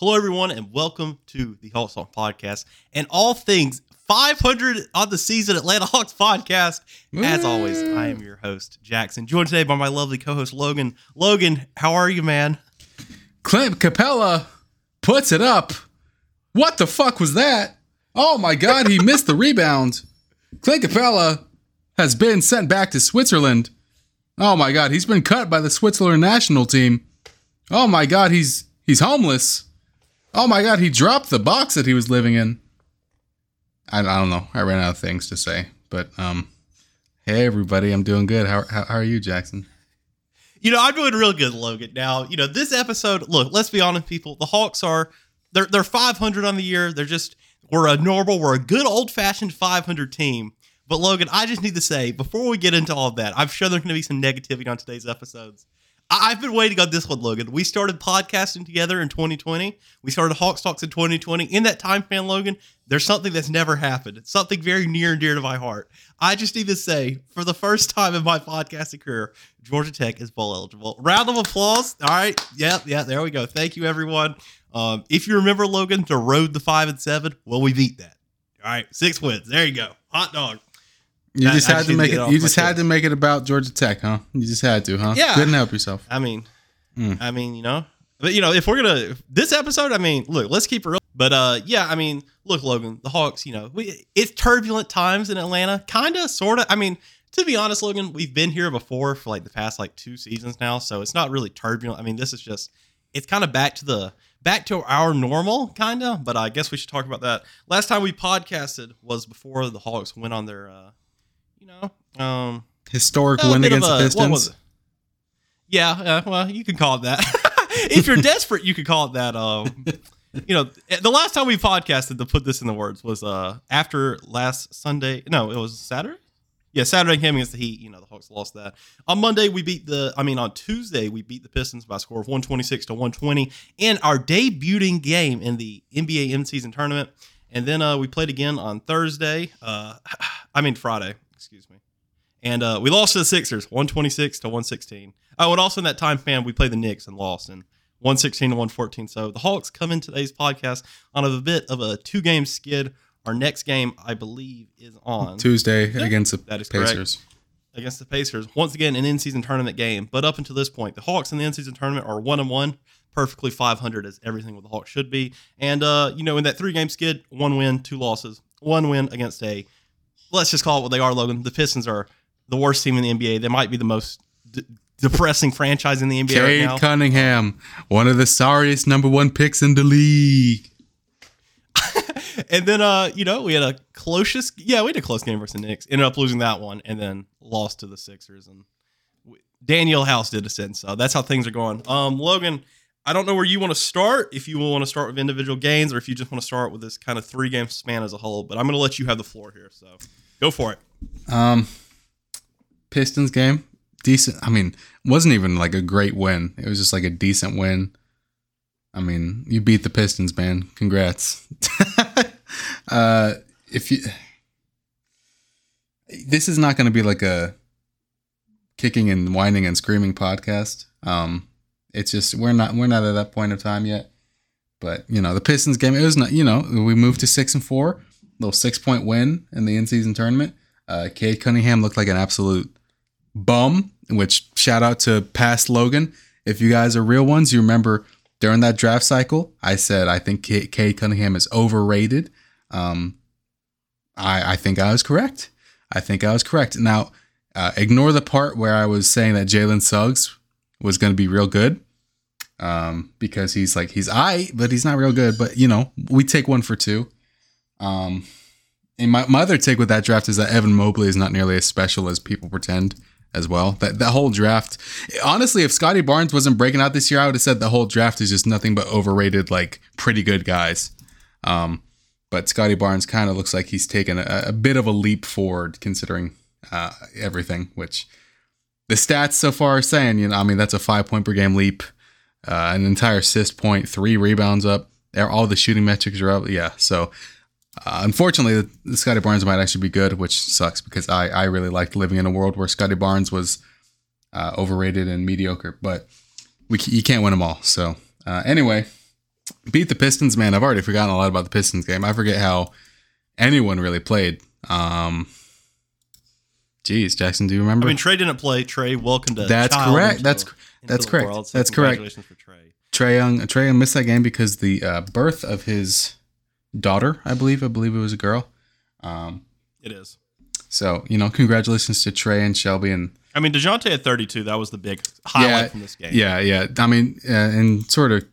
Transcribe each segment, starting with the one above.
Hello, everyone, and welcome to the Hawks Talk podcast and all things 500 on the season Atlanta Hawks podcast. As always, I am your host, Jackson, joined today by my lovely co host, Logan. Logan, how are you, man? Clint Capela puts it up. What the fuck was that? Oh my god, he missed the rebound. Clint Capela has been sent back to Switzerland. Oh my god, he's been cut by the Switzerland national team. Oh my god, he's he's homeless. Oh my god, he dropped the box that he was living in. I, I don't know. I ran out of things to say, but um, hey everybody, I'm doing good. How how, how are you, Jackson? You know, I'm doing real good, Logan. Now, you know, this episode, look, let's be honest, people. The Hawks are they're they're 500 on the year. They're just we're a normal, we're a good old fashioned 500 team. But Logan, I just need to say before we get into all of that, I'm sure there's going to be some negativity on today's episodes. I've been waiting on this one, Logan. We started podcasting together in 2020. We started HoxTalks in 2020. In that time span, Logan, there's something that's never happened. It's something very near and dear to my heart. I just need to say, for the first time in my podcasting career, Georgia Tech is bowl eligible. Round of applause. All right. Yep. Yeah. There we go. Thank you, everyone. Um, if you remember, Logan, the road the five and seven, well, we beat that. All right. Six wins. There you go. Hot dog. You just had to make get it. You just had to make it about Georgia Tech, huh? You just had to, huh? Yeah. Couldn't help yourself. I mean, Mm. I mean, you know, but you know, if we're gonna this episode, I mean, look, let's keep it real. But uh, yeah, I mean, look, Logan, the Hawks, you know, we it's turbulent times in Atlanta, kind of, sort of. I mean, to be honest, Logan, we've been here before for like the past like two seasons now, so it's not really turbulent. I mean, this is just it's kind of back to the back to our normal kind of. But I guess we should talk about that. Last time we podcasted was before the Hawks went on their, uh, you know, um, Historic win against the a- was Pistons. Yeah, uh, well, you can call it that. if you're desperate, you could call it that. Um, you know, the last time we podcasted to put this in the words was uh after last Sunday. No, it was Saturday. Yeah, Saturday came against the Heat. You know, the Hawks lost that. On Monday, we beat the. I mean, on Tuesday, we beat the Pistons by a score of 126 to 120 in our debuting game in the NBA in-season tournament. And then uh, we played again on Thursday. Uh, I mean Friday. Excuse me. And uh, we lost to the Sixers, 126 to 116. Oh, and also in that time span, we played the Knicks and lost in 116 to 114. So the Hawks come in today's podcast on a bit of a two game skid. Our next game, I believe, is on Tuesday Yeah, against the that is correct. Pacers. against the Pacers. Once again, an in season tournament game. But up until this point, the Hawks in the in season tournament are one and one, perfectly 500 as everything with the Hawks should be. And, uh, you know, in that three game skid, one win, two losses, one win against a, let's just call it what they are, Logan. The Pistons are the worst team in the NBA. They might be the most d- depressing franchise in the NBA right Cade now. Cunningham, one of the sorriest number one picks in the league. and then uh, you know, we had a closest yeah, we had a close game versus the Knicks. Ended up losing that one and then lost to the Sixers and Daniel House did ascend. So that's how things are going. Um Logan, I don't know where you want to start, if you want to start with individual gains or if you just want to start with this kind of three game span as a whole, but I'm going to let you have the floor here. So go for it. Um, Pistons game, decent. I mean, wasn't even like a great win. It was just like a decent win. I mean, you beat the Pistons, man. Congrats. uh, if you, this is not going to be like a kicking and whining and screaming podcast. Um, it's just we're not we're not at that point of time yet. But you know, the Pistons game, it was not. You know, we moved to six and four, little six point win in the in season tournament. Uh, Cade Cunningham looked like an absolute bum. Which shout out to past Logan. If you guys are real ones, you remember during that draft cycle, I said I think Cade Cunningham is overrated. Um, I I think I was correct. I think I was correct. Now, uh, ignore the part where I was saying that Jalen Suggs was going to be real good, um, because he's like he's I, but he's not real good. But you know, we take one for two. Um, and my, my other take with that draft is that Evan Mobley is not nearly as special as people pretend as well. That that whole draft, honestly, if Scottie Barnes wasn't breaking out this year, I would have said the whole draft is just nothing but overrated, like pretty good guys. Um, but Scottie Barnes kind of looks like he's taken a, a bit of a leap forward considering uh, everything, which the stats so far are saying, you know, I mean, that's a five point per game leap, uh, an entire assist point, three rebounds up. All the shooting metrics are up. Yeah. So, uh, unfortunately, Scottie Barnes might actually be good, which sucks because I, I really liked living in a world where Scottie Barnes was uh, overrated and mediocre, but we you can't win them all. So, uh, anyway, beat the Pistons, man. I've already forgotten a lot about the Pistons game. I forget how anyone really played. Um, geez, Jackson, do you remember? I mean, Trae didn't play. Trae welcomed a That's correct. That's that's correct. world, so That's correct. Congratulations for Trae. Trae Young. Trae Young missed that game because the uh, birth of his daughter, I believe, I believe it was a girl. Um, It is. so you know, congratulations to Trae and Shelby and I mean, Dejounte at 32. That was the big highlight Yeah, from this game. Yeah, yeah. I mean, uh, in sort of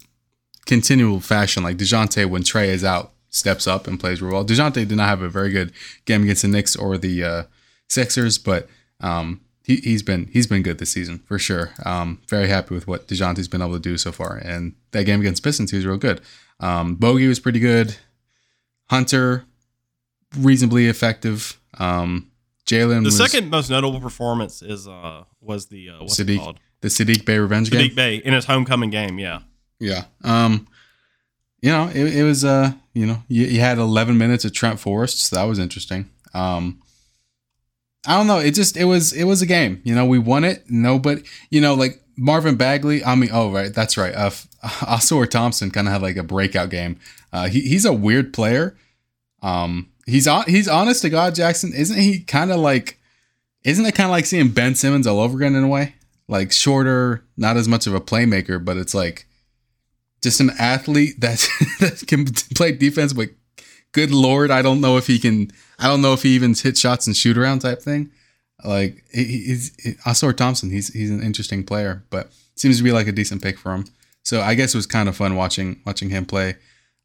continual fashion, like Dejounte, when Trae is out, steps up and plays real well. Dejounte did not have a very good game against the Knicks or the uh, Sixers, but um, he, he's been he's been good this season for sure. Um, very happy with what Dejounte's been able to do so far, and that game against Pistons, he was real good. Um, Bogey was pretty good. Hunter, reasonably effective. Um, Jalen The was second most notable performance is uh was the uh, what's it called? the Saddiq Bey revenge game. Saddiq Bey in his homecoming game. Yeah. Yeah. Um, you know, it, it was uh, you know, you, you had 11 minutes of Trent Forrest, so that was interesting. Um, I don't know. It just it was it was a game. You know, we won it. Nobody, you know, like Marvin Bagley. I mean, oh right, that's right. Uh, Ausar Thompson kind of had like a breakout game. Uh, he, he's a weird player. Um, he's on. He's honest to God, Jackson. Isn't he kind of like? Isn't it kind of like seeing Ben Simmons all over again in a way? Like shorter, not as much of a playmaker, but it's like just an athlete that that can play defense. But good lord, I don't know if he can. I don't know if he even hit shots and shoot around type thing. Like he- he's he, Ausar Thompson. He's he's an interesting player, but seems to be like a decent pick for him. So I guess it was kind of fun watching watching him play.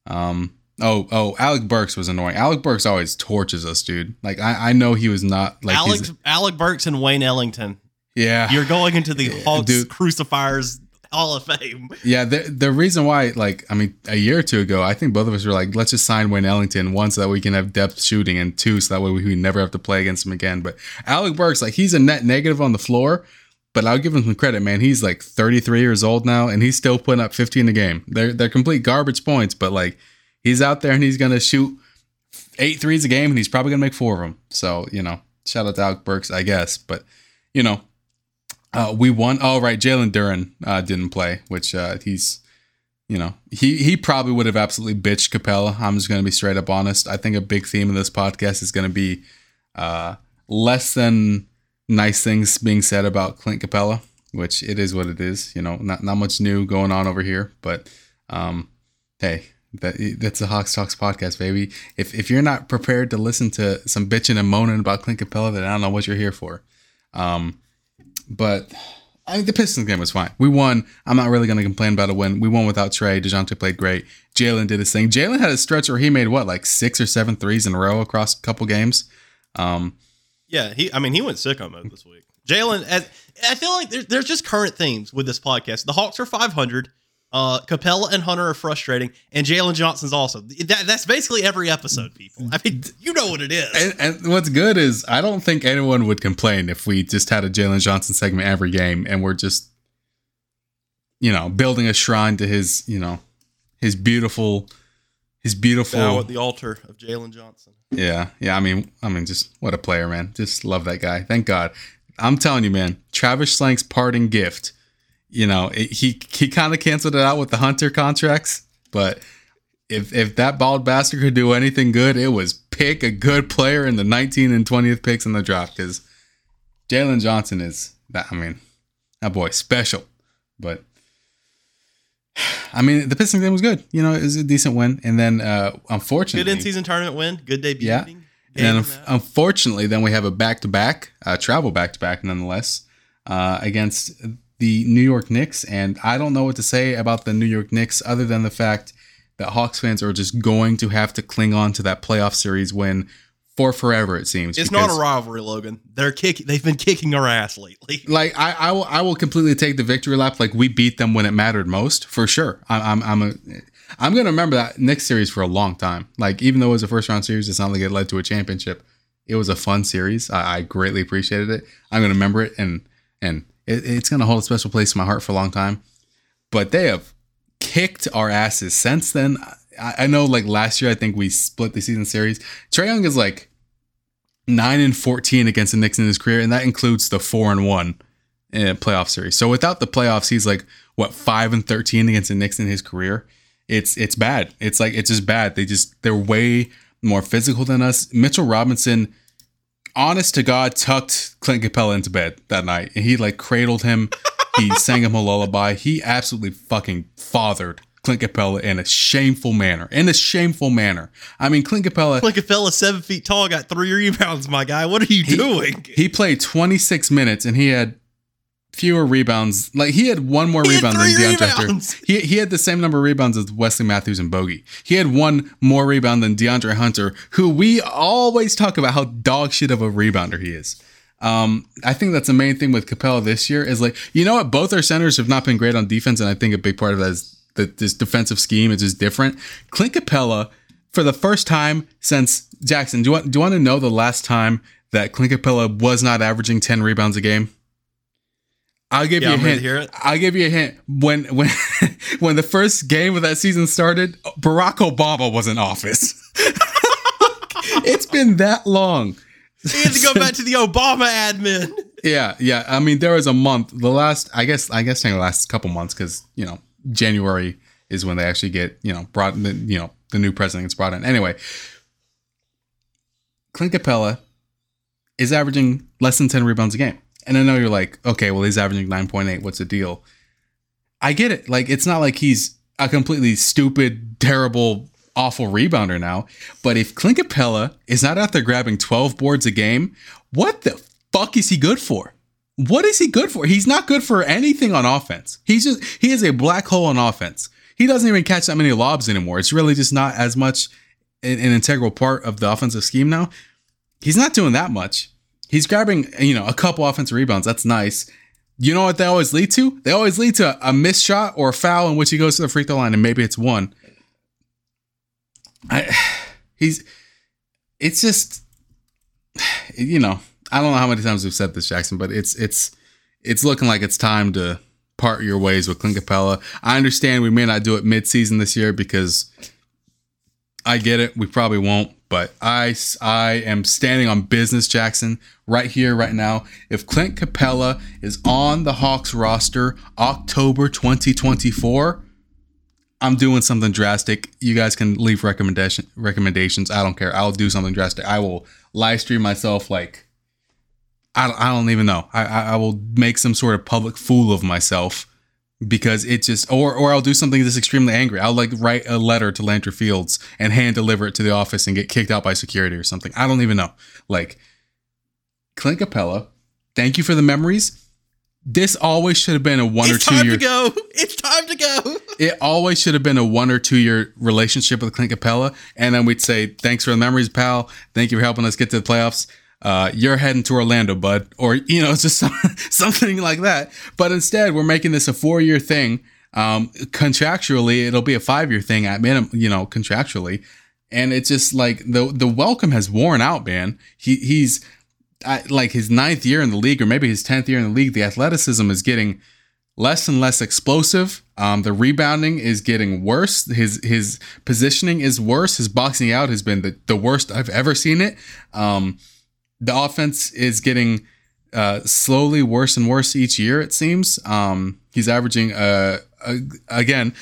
Um, oh oh, Alec Burks was annoying. Alec Burks always torches us, dude. Like I, I know he was not like Alex Alec Burks and Wayne Ellington. yeah You're going into the Hawks dude. Crucifiers Hall of Fame. Yeah, the the reason why, like, I mean, a year or two ago, I think both of us were like, let's just sign Wayne Ellington one so that we can have depth shooting, and two so that way we, we never have to play against him again. But Alec Burks, like, he's a net negative on the floor, but I'll give him some credit, man. He's like 33 years old now, and he's still putting up 15 a game. They're they're complete garbage points, but like, he's out there and he's gonna shoot eight threes a game, and he's probably gonna make four of them. So you know, shout out to Alec Burks, I guess. But you know, uh, we won. Oh, right. Jalen Duren uh, didn't play, which uh, he's, you know, he he probably would have absolutely bitched Capela. I'm just going to be straight up honest. I think a big theme of this podcast is going to be uh, less than nice things being said about Clint Capela, which it is what it is. You know, not not much new going on over here, but um, hey. That, that's a HoxTalks podcast, baby. If, if you're not prepared to listen to some bitching and moaning about Clint Capela, then I don't know what you're here for. Um, but I mean, the Pistons game was fine. We won. I'm not really going to complain about a win. We won without Trae. DeJounte played great. Jalen did his thing. Jalen had a stretch where he made what, like six or seven threes in a row across a couple games. Um, Yeah, he. I mean, he went sick on mode this week. Jalen, I feel like there's, there's just current themes with this podcast. The Hawks are 500. Uh, Capela and Hunter are frustrating, and Jalen Johnson's also. That, that's basically every episode, people. I mean, you know what it is. and, and what's good is I don't think anyone would complain if we just had a Jalen Johnson segment every game and we're just, you know, building a shrine to his, you know, his beautiful, his beautiful. Bow at the altar of Jalen Johnson. Yeah, yeah. I mean, I mean, just what a player, man. Just love that guy. Thank God. I'm telling you, man. Travis Schlenk's parting gift. You know, it, he he kind of canceled it out with the Hunter contracts, but if if that bald bastard could do anything good, it was pick a good player in the 19th and 20th picks in the draft because Jalen Johnson is that. I mean, that boy special, but. I mean, the Pistons game was good. You know, it was a decent win, and then uh, unfortunately, Good in season tournament win. Good debut. Yeah. and then, unfortunately, then we have a back to back, travel back to back, nonetheless, uh, against the New York Knicks. And I don't know what to say about the New York Knicks other than the fact that Hawks fans are just going to have to cling on to that playoff series win for forever. It seems It's not a rivalry, Logan. They're kick. They've been kicking our ass lately. like I, I will I will completely take the victory lap. Like we beat them when it mattered most, for sure. I'm, I'm I'm a I'm gonna remember that Knicks series for a long time. Like even though it was a first round series, it's not like it led to a championship. It was a fun series. I, I greatly appreciated it. I'm gonna remember it, and and it, it's gonna hold a special place in my heart for a long time. But they have kicked our asses since then. I, I know, like last year, I think we split the season series. Trae Young is like nine and fourteen against the Knicks in his career, and that includes the four and one in playoff series. So without the playoffs, he's like what five and thirteen against the Knicks in his career. it's it's bad. It's like it's just bad. They just they're way more physical than us. Mitchell Robinson, honest to God, tucked Clint Capela into bed that night, and he like cradled him. he sang him a lullaby. He absolutely fucking fathered Clint Capela in a shameful manner. In a shameful manner. I mean, Clint Capela. Clint Capella, seven feet tall, got three rebounds. My guy, what are you he, doing? He played 26 minutes and he had fewer rebounds. Like he had one more He rebound than DeAndre rebounds. Hunter. He he had the same number of rebounds as Wesley Matthews and Bogey. He had one more rebound than DeAndre Hunter, who we always talk about how dog shit of a rebounder he is. Um, I think that's the main thing with Capela this year is like, you know what? Both our centers have not been great on defense, and I think a big part of that is that this defensive scheme is just different. Clint Capela, for the first time since Jackson, do you want do you want to know the last time that Clint Capela was not averaging 10 rebounds a game? I'll give Yeah, you a I'm hint. to hear it. I'll give you a hint. When when when the first game of that season started, Barack Obama was in office. it's been that long. He had to go back to the Obama admin. Yeah, yeah. I mean, there was a month. The last, I guess, I guess, the last couple months because you know January is when they actually get you know brought the you know the new president gets brought in. Anyway, Clint Capela is averaging less than ten rebounds a game, and I know you're like, okay, well he's averaging nine point eight. What's the deal? I get it. Like it's not like he's a completely stupid, terrible, awful rebounder now. But if Clint Capela is not out there grabbing 12 boards a game, what the fuck is he good for? What is he good for? He's not good for anything on offense. He's just he is a black hole on offense. He doesn't even catch that many lobs anymore. It's really just not as much an integral part of the offensive scheme now. He's not doing that much. He's grabbing, you know, a couple offensive rebounds. That's nice. You know what they always lead to? They always lead to a missed shot or a foul in which he goes to the free throw line and maybe it's one. I he's it's just you know, I don't know how many times we've said this, Jackson, but it's it's it's looking like it's time to part your ways with Clint Capela. I understand we may not do it mid-season this year because I get it. We probably won't, but I I am standing on business, Jackson, right here, right now. If Clint Capela is on the Hawks roster October 2024, I'm doing something drastic. You guys can leave recommendation recommendations. I don't care. I'll do something drastic. I will live stream myself like I don't, I don't even know. I, I I will make some sort of public fool of myself because it just or or I'll do something that's extremely angry. I'll like write a letter to Landry Fields and hand deliver it to the office and get kicked out by security or something. I don't even know. Like Clint Capela, thank you for the memories. This always should have been a one It's or two time year. to go. It's time to go. It always should have been a one or two year relationship with Clint Capela, and then we'd say, "Thanks for the memories, pal. Thank you for helping us get to the playoffs. Uh, you're heading to Orlando, bud," or you know, just some, something like that. But instead, we're making this a four year thing. Um, contractually, it'll be a five year thing at minimum, you know, contractually, and it's just like the the welcome has worn out, man. He he's I, like his ninth year in the league, or maybe his tenth year in the league. The athleticism is getting less and less explosive. Um, the rebounding is getting worse. His his positioning is worse. His boxing out has been the, the worst I've ever seen it. Um, the offense is getting uh, slowly worse and worse each year. It seems um, he's averaging uh, uh, again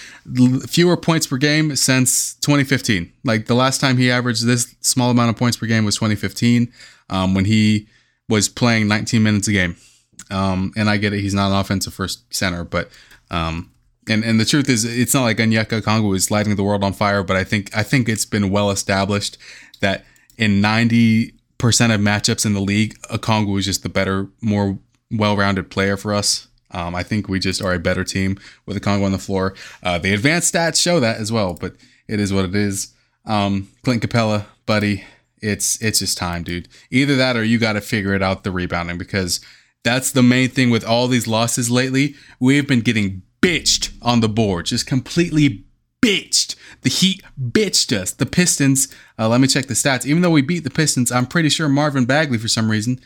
fewer points per game since 2015. Like the last time he averaged this small amount of points per game was 2015 um, when he was playing 19 minutes a game. Um, and I get it, he's not an offensive first center, but um, and and the truth is, it's not like Onyeka Okongwu is lighting the world on fire. But I think I think it's been well established that in 90 percent of matchups in the league, Kongu is just the better, more well-rounded player for us. Um, I think we just are a better team with Congo on the floor. Uh, the advanced stats show that as well, but it is what it is. Um, Clint Capela, buddy, it's it's just time, dude. Either that or you got to figure it out the rebounding because that's the main thing with all these losses lately. We've been getting bitched on the board, just completely bitched. The Heat bitched us. The Pistons, uh, let me check the stats. Even though we beat the Pistons, I'm pretty sure Marvin Bagley, for some reason,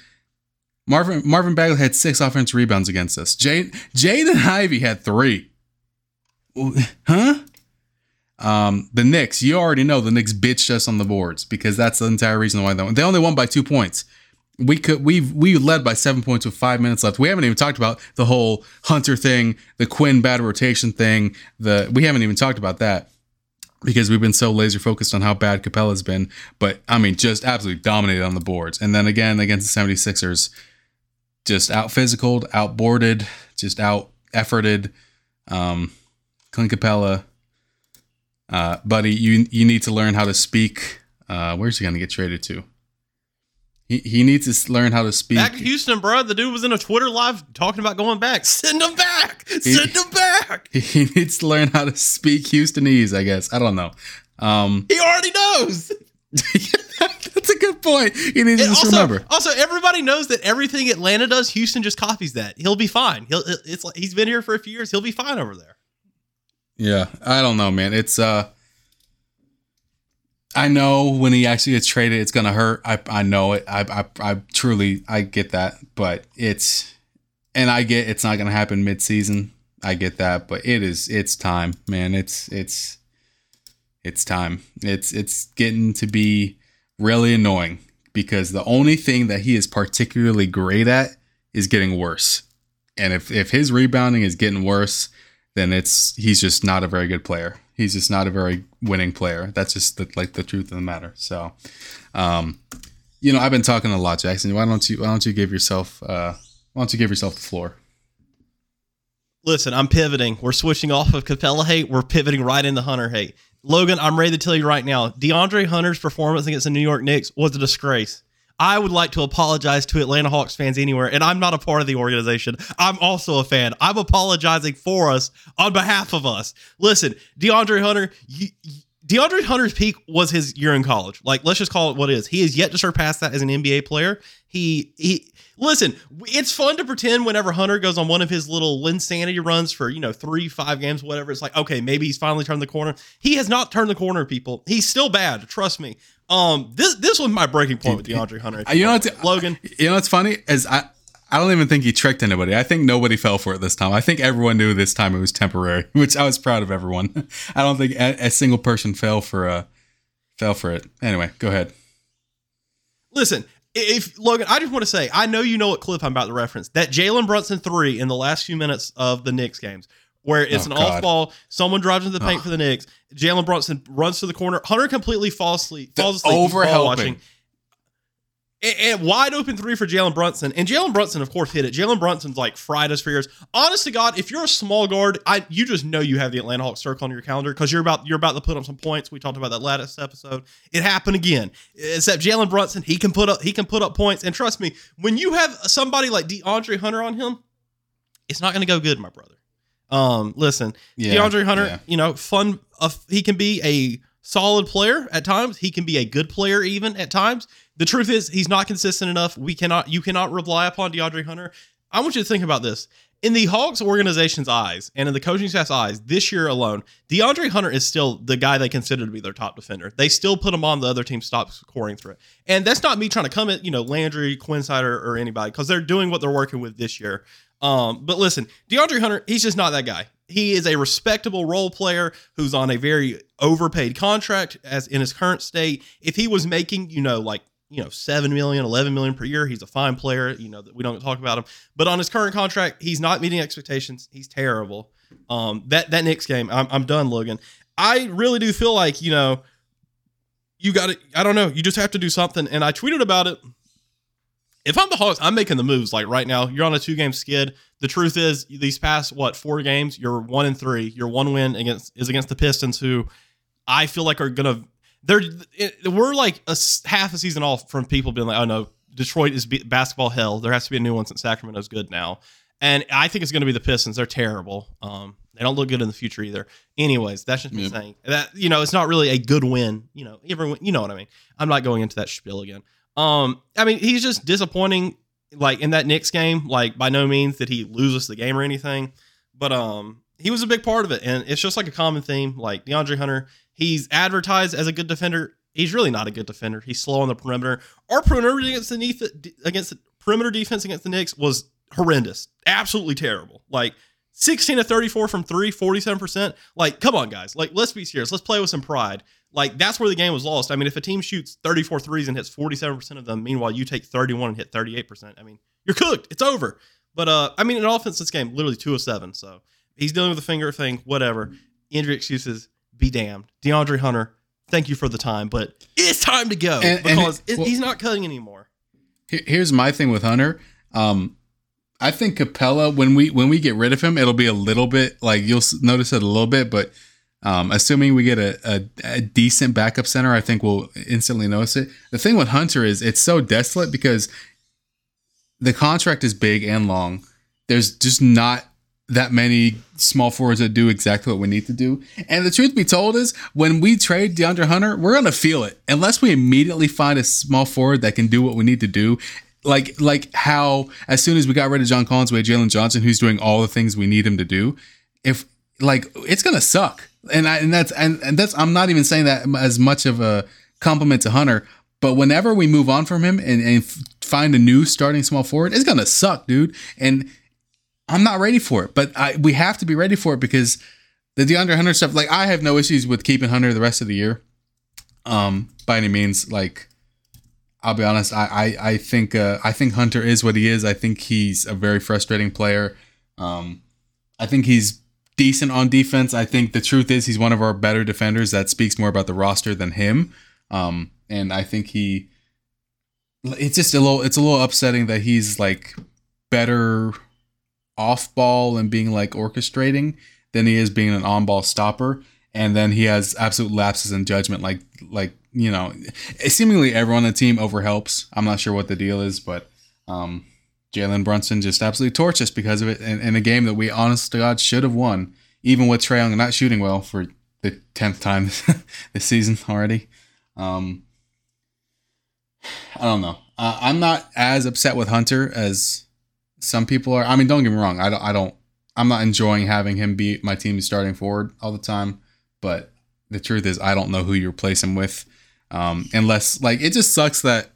Marvin Marvin Bagley had six offensive rebounds against us. Jade Jaden Ivey had three. Huh? Um, the Knicks, you already know the Knicks bitched us on the boards because that's the entire reason why they won. They only won by two points. We could we we led by seven points with five minutes left. We haven't even talked about the whole Hunter thing, the Quin bad rotation thing. The we haven't even talked about that. because we've been so laser focused on how bad Capela's been. But I mean, just absolutely dominated on the boards. And then again against the 76ers, just out physicaled, outboarded, just out efforted. Um, Clint Capela, uh, buddy, you you need to learn how to speak. Uh, where's he gonna get traded to? He, he needs to learn how to speak. Back to Houston, bro. The dude was in a Twitter live talking about going back. Send him back. Send him back. He needs to learn how to speak Houstonese, I guess. I don't know. Um, he already knows. that's a good point. He needs to just also, remember. Also, everybody knows that everything Atlanta does, Houston just copies that. He'll be fine. He'll. It's like he's been here for a few years. He'll be fine over there. Yeah, I don't know, man. It's uh I know when he actually gets traded, it's gonna hurt. I I know it. I I, I truly I get that, but it's and I get it's not gonna happen mid season. I get that, but it is it's time, man. It's it's it's time. It's it's getting to be really annoying because the only thing that he is particularly great at is getting worse. And if if his rebounding is getting worse, then it's he's just not a very good player. He's just not a very winning player. That's just the, like the truth of the matter. So, um, you know, I've been talking a lot, Jackson. Why don't you why don't you give yourself uh, why don't you give yourself the floor? Listen, I'm pivoting. We're switching off of Capela hate. We're pivoting right into Hunter hate. Logan, I'm ready to tell you right now. DeAndre Hunter's performance against the New York Knicks was a disgrace. I would like to apologize to Atlanta Hawks fans anywhere, and I'm not a part of the organization. I'm also a fan. I'm apologizing for us on behalf of us. Listen, DeAndre Hunter, you, DeAndre Hunter's peak was his year in college. Like, let's just call it what it is. He is yet to surpass that as an NBA player. He he listen, it's fun to pretend whenever Hunter goes on one of his little Linsanity runs for, you know, three, five games, whatever. It's like, okay, maybe he's finally turned the corner. He has not turned the corner, people. He's still bad. Trust me. Um, this this was my breaking point with DeAndre Hunter. You know what's Logan? You know what's funny is I I don't even think he tricked anybody. I think nobody fell for it this time. I think everyone knew this time it was temporary, which I was proud of everyone. I don't think a, a single person fell for uh fell for it. Anyway, go ahead. Listen, if Logan, I just want to say, I know you know what clip I'm about to reference. That Jalen Brunson three in the last few minutes of the Knicks games where it's oh, an God. off ball. Someone drives into the paint oh. for the Knicks. Jalen Brunson runs to the corner. Hunter completely falls asleep. Falls asleep. Over helping. And, and, wide open three for Jalen Brunson. And Jalen Brunson, of course, hit it. Jalen Brunson's like fried us for years. Honest to God, if you're a small guard, I you just know you have the Atlanta Hawks circle on your calendar because you're about you're about to put up some points. We talked about that last episode. It happened again. Except Jalen Brunson, he can put up he can put up points. And trust me, when you have somebody like DeAndre Hunter on him, it's not going to go good, my brother. Um, listen, yeah, DeAndre Hunter, yeah. you know, fun. Uh, he can be a solid player at times. He can be a good player even at times. The truth is, he's not consistent enough. We cannot, you cannot rely upon DeAndre Hunter. I want you to think about this. In the Hawks organization's eyes and in the coaching staff's eyes, this year alone, DeAndre Hunter is still the guy they consider to be their top defender. They still put him on the other team stop scoring threat. And that's not me trying to come at, you know, Landry, Quin Snyder, or, or anybody, because they're doing what they're working with this year. Um, but listen, DeAndre Hunter, he's just not that guy. He is a respectable role player who's on a very overpaid contract as in his current state. If he was making, you know, like you know 7 million 11 million per year he's a fine player you know that we don't talk about him. But on his current contract he's not meeting expectations. He's terrible. Um that that Knicks game I'm, I'm done Logan. I really do feel like you know you got to I don't know you just have to do something. And I tweeted about it if I'm the Hawks, I'm making the moves. Like right now, you're on a two game skid. The truth is, these past what four games, you're one and three. Your one win against is against the Pistons, who I feel like are gonna. They're it, we're like a half a season off from people being like, oh no, Detroit is basketball hell. There has to be a new one since Sacramento's good now, and I think it's going to be the Pistons. They're terrible. Um, they don't look good in the future either. Anyways, that's just me yep. saying that you know it's not really a good win. You know, everyone, you know what I mean. I'm not going into that spiel again. Um, I mean, he's just disappointing. Like in that Knicks game, like by no means did he lose us the game or anything, but um, he was a big part of it, and it's just like a common theme. Like DeAndre Hunter, he's advertised as a good defender. He's really not a good defender. He's slow on the perimeter. Our perimeter against the against the perimeter defense against the Knicks was horrendous, absolutely terrible. Like 16 to 34 from three, 47%. Like, come on, guys. Like, let's be serious. Let's play with some pride. Like that's where the game was lost. I mean, if a team shoots 34 threes and hits 47% of them, meanwhile you take 31 and hit 38%, I mean, you're cooked. It's over. But uh, I mean, in offense, this game literally two of seven. So he's dealing with a finger thing, whatever. Injury excuses. be damned. DeAndre Hunter, thank you for the time, but it's time to go And- and because it- it- well- he's not cutting anymore. Here's my thing with Hunter. Um, I think Capela when we when we get rid of him, it'll be a little bit like you'll notice it a little bit, but um, assuming we get a, a, a decent backup center, I think we'll instantly notice it. The thing with Hunter is it's so desolate because the contract is big and long. There's just not that many small forwards that do exactly what we need to do. And the truth be told is, when we trade DeAndre Hunter, we're gonna feel it unless we immediately find a small forward that can do what we need to do. Like like how as soon as we got rid of John Collins, we had Jalen Johnson, who's doing all the things we need him to do. If like it's gonna suck, and I, and that's and, and that's I'm not even saying that as much of a compliment to Hunter. But whenever we move on from him and, and find a new starting small forward, it's gonna suck, dude. And I'm not ready for it, but I we have to be ready for it because the DeAndre Hunter stuff. Like I have no issues with keeping Hunter the rest of the year, um, by any means. Like I'll be honest, I I, I think uh, I think Hunter is what he is. I think he's a very frustrating player. Um, I think he's decent on defense. I think the truth is he's one of our better defenders. That speaks more about the roster than him. Um, and I think he. It's just a little. It's a little upsetting that he's like better off ball and being like orchestrating than he is being an on ball stopper. And then he has absolute lapses in judgment, like like you know, seemingly everyone on the team overhelps. I'm not sure what the deal is, but um, Jalen Brunson just absolutely torched us because of it in, in a game that we honest to God should have won, even with Trae Young not shooting well for the tenth time this season already. Um, I don't know. Uh, I'm not as upset with Hunter as some people are. I mean, don't get me wrong. I don't. I don't. I'm not enjoying having him be my team's starting forward all the time. But the truth is, I don't know who you replace him with, um, unless like it just sucks that,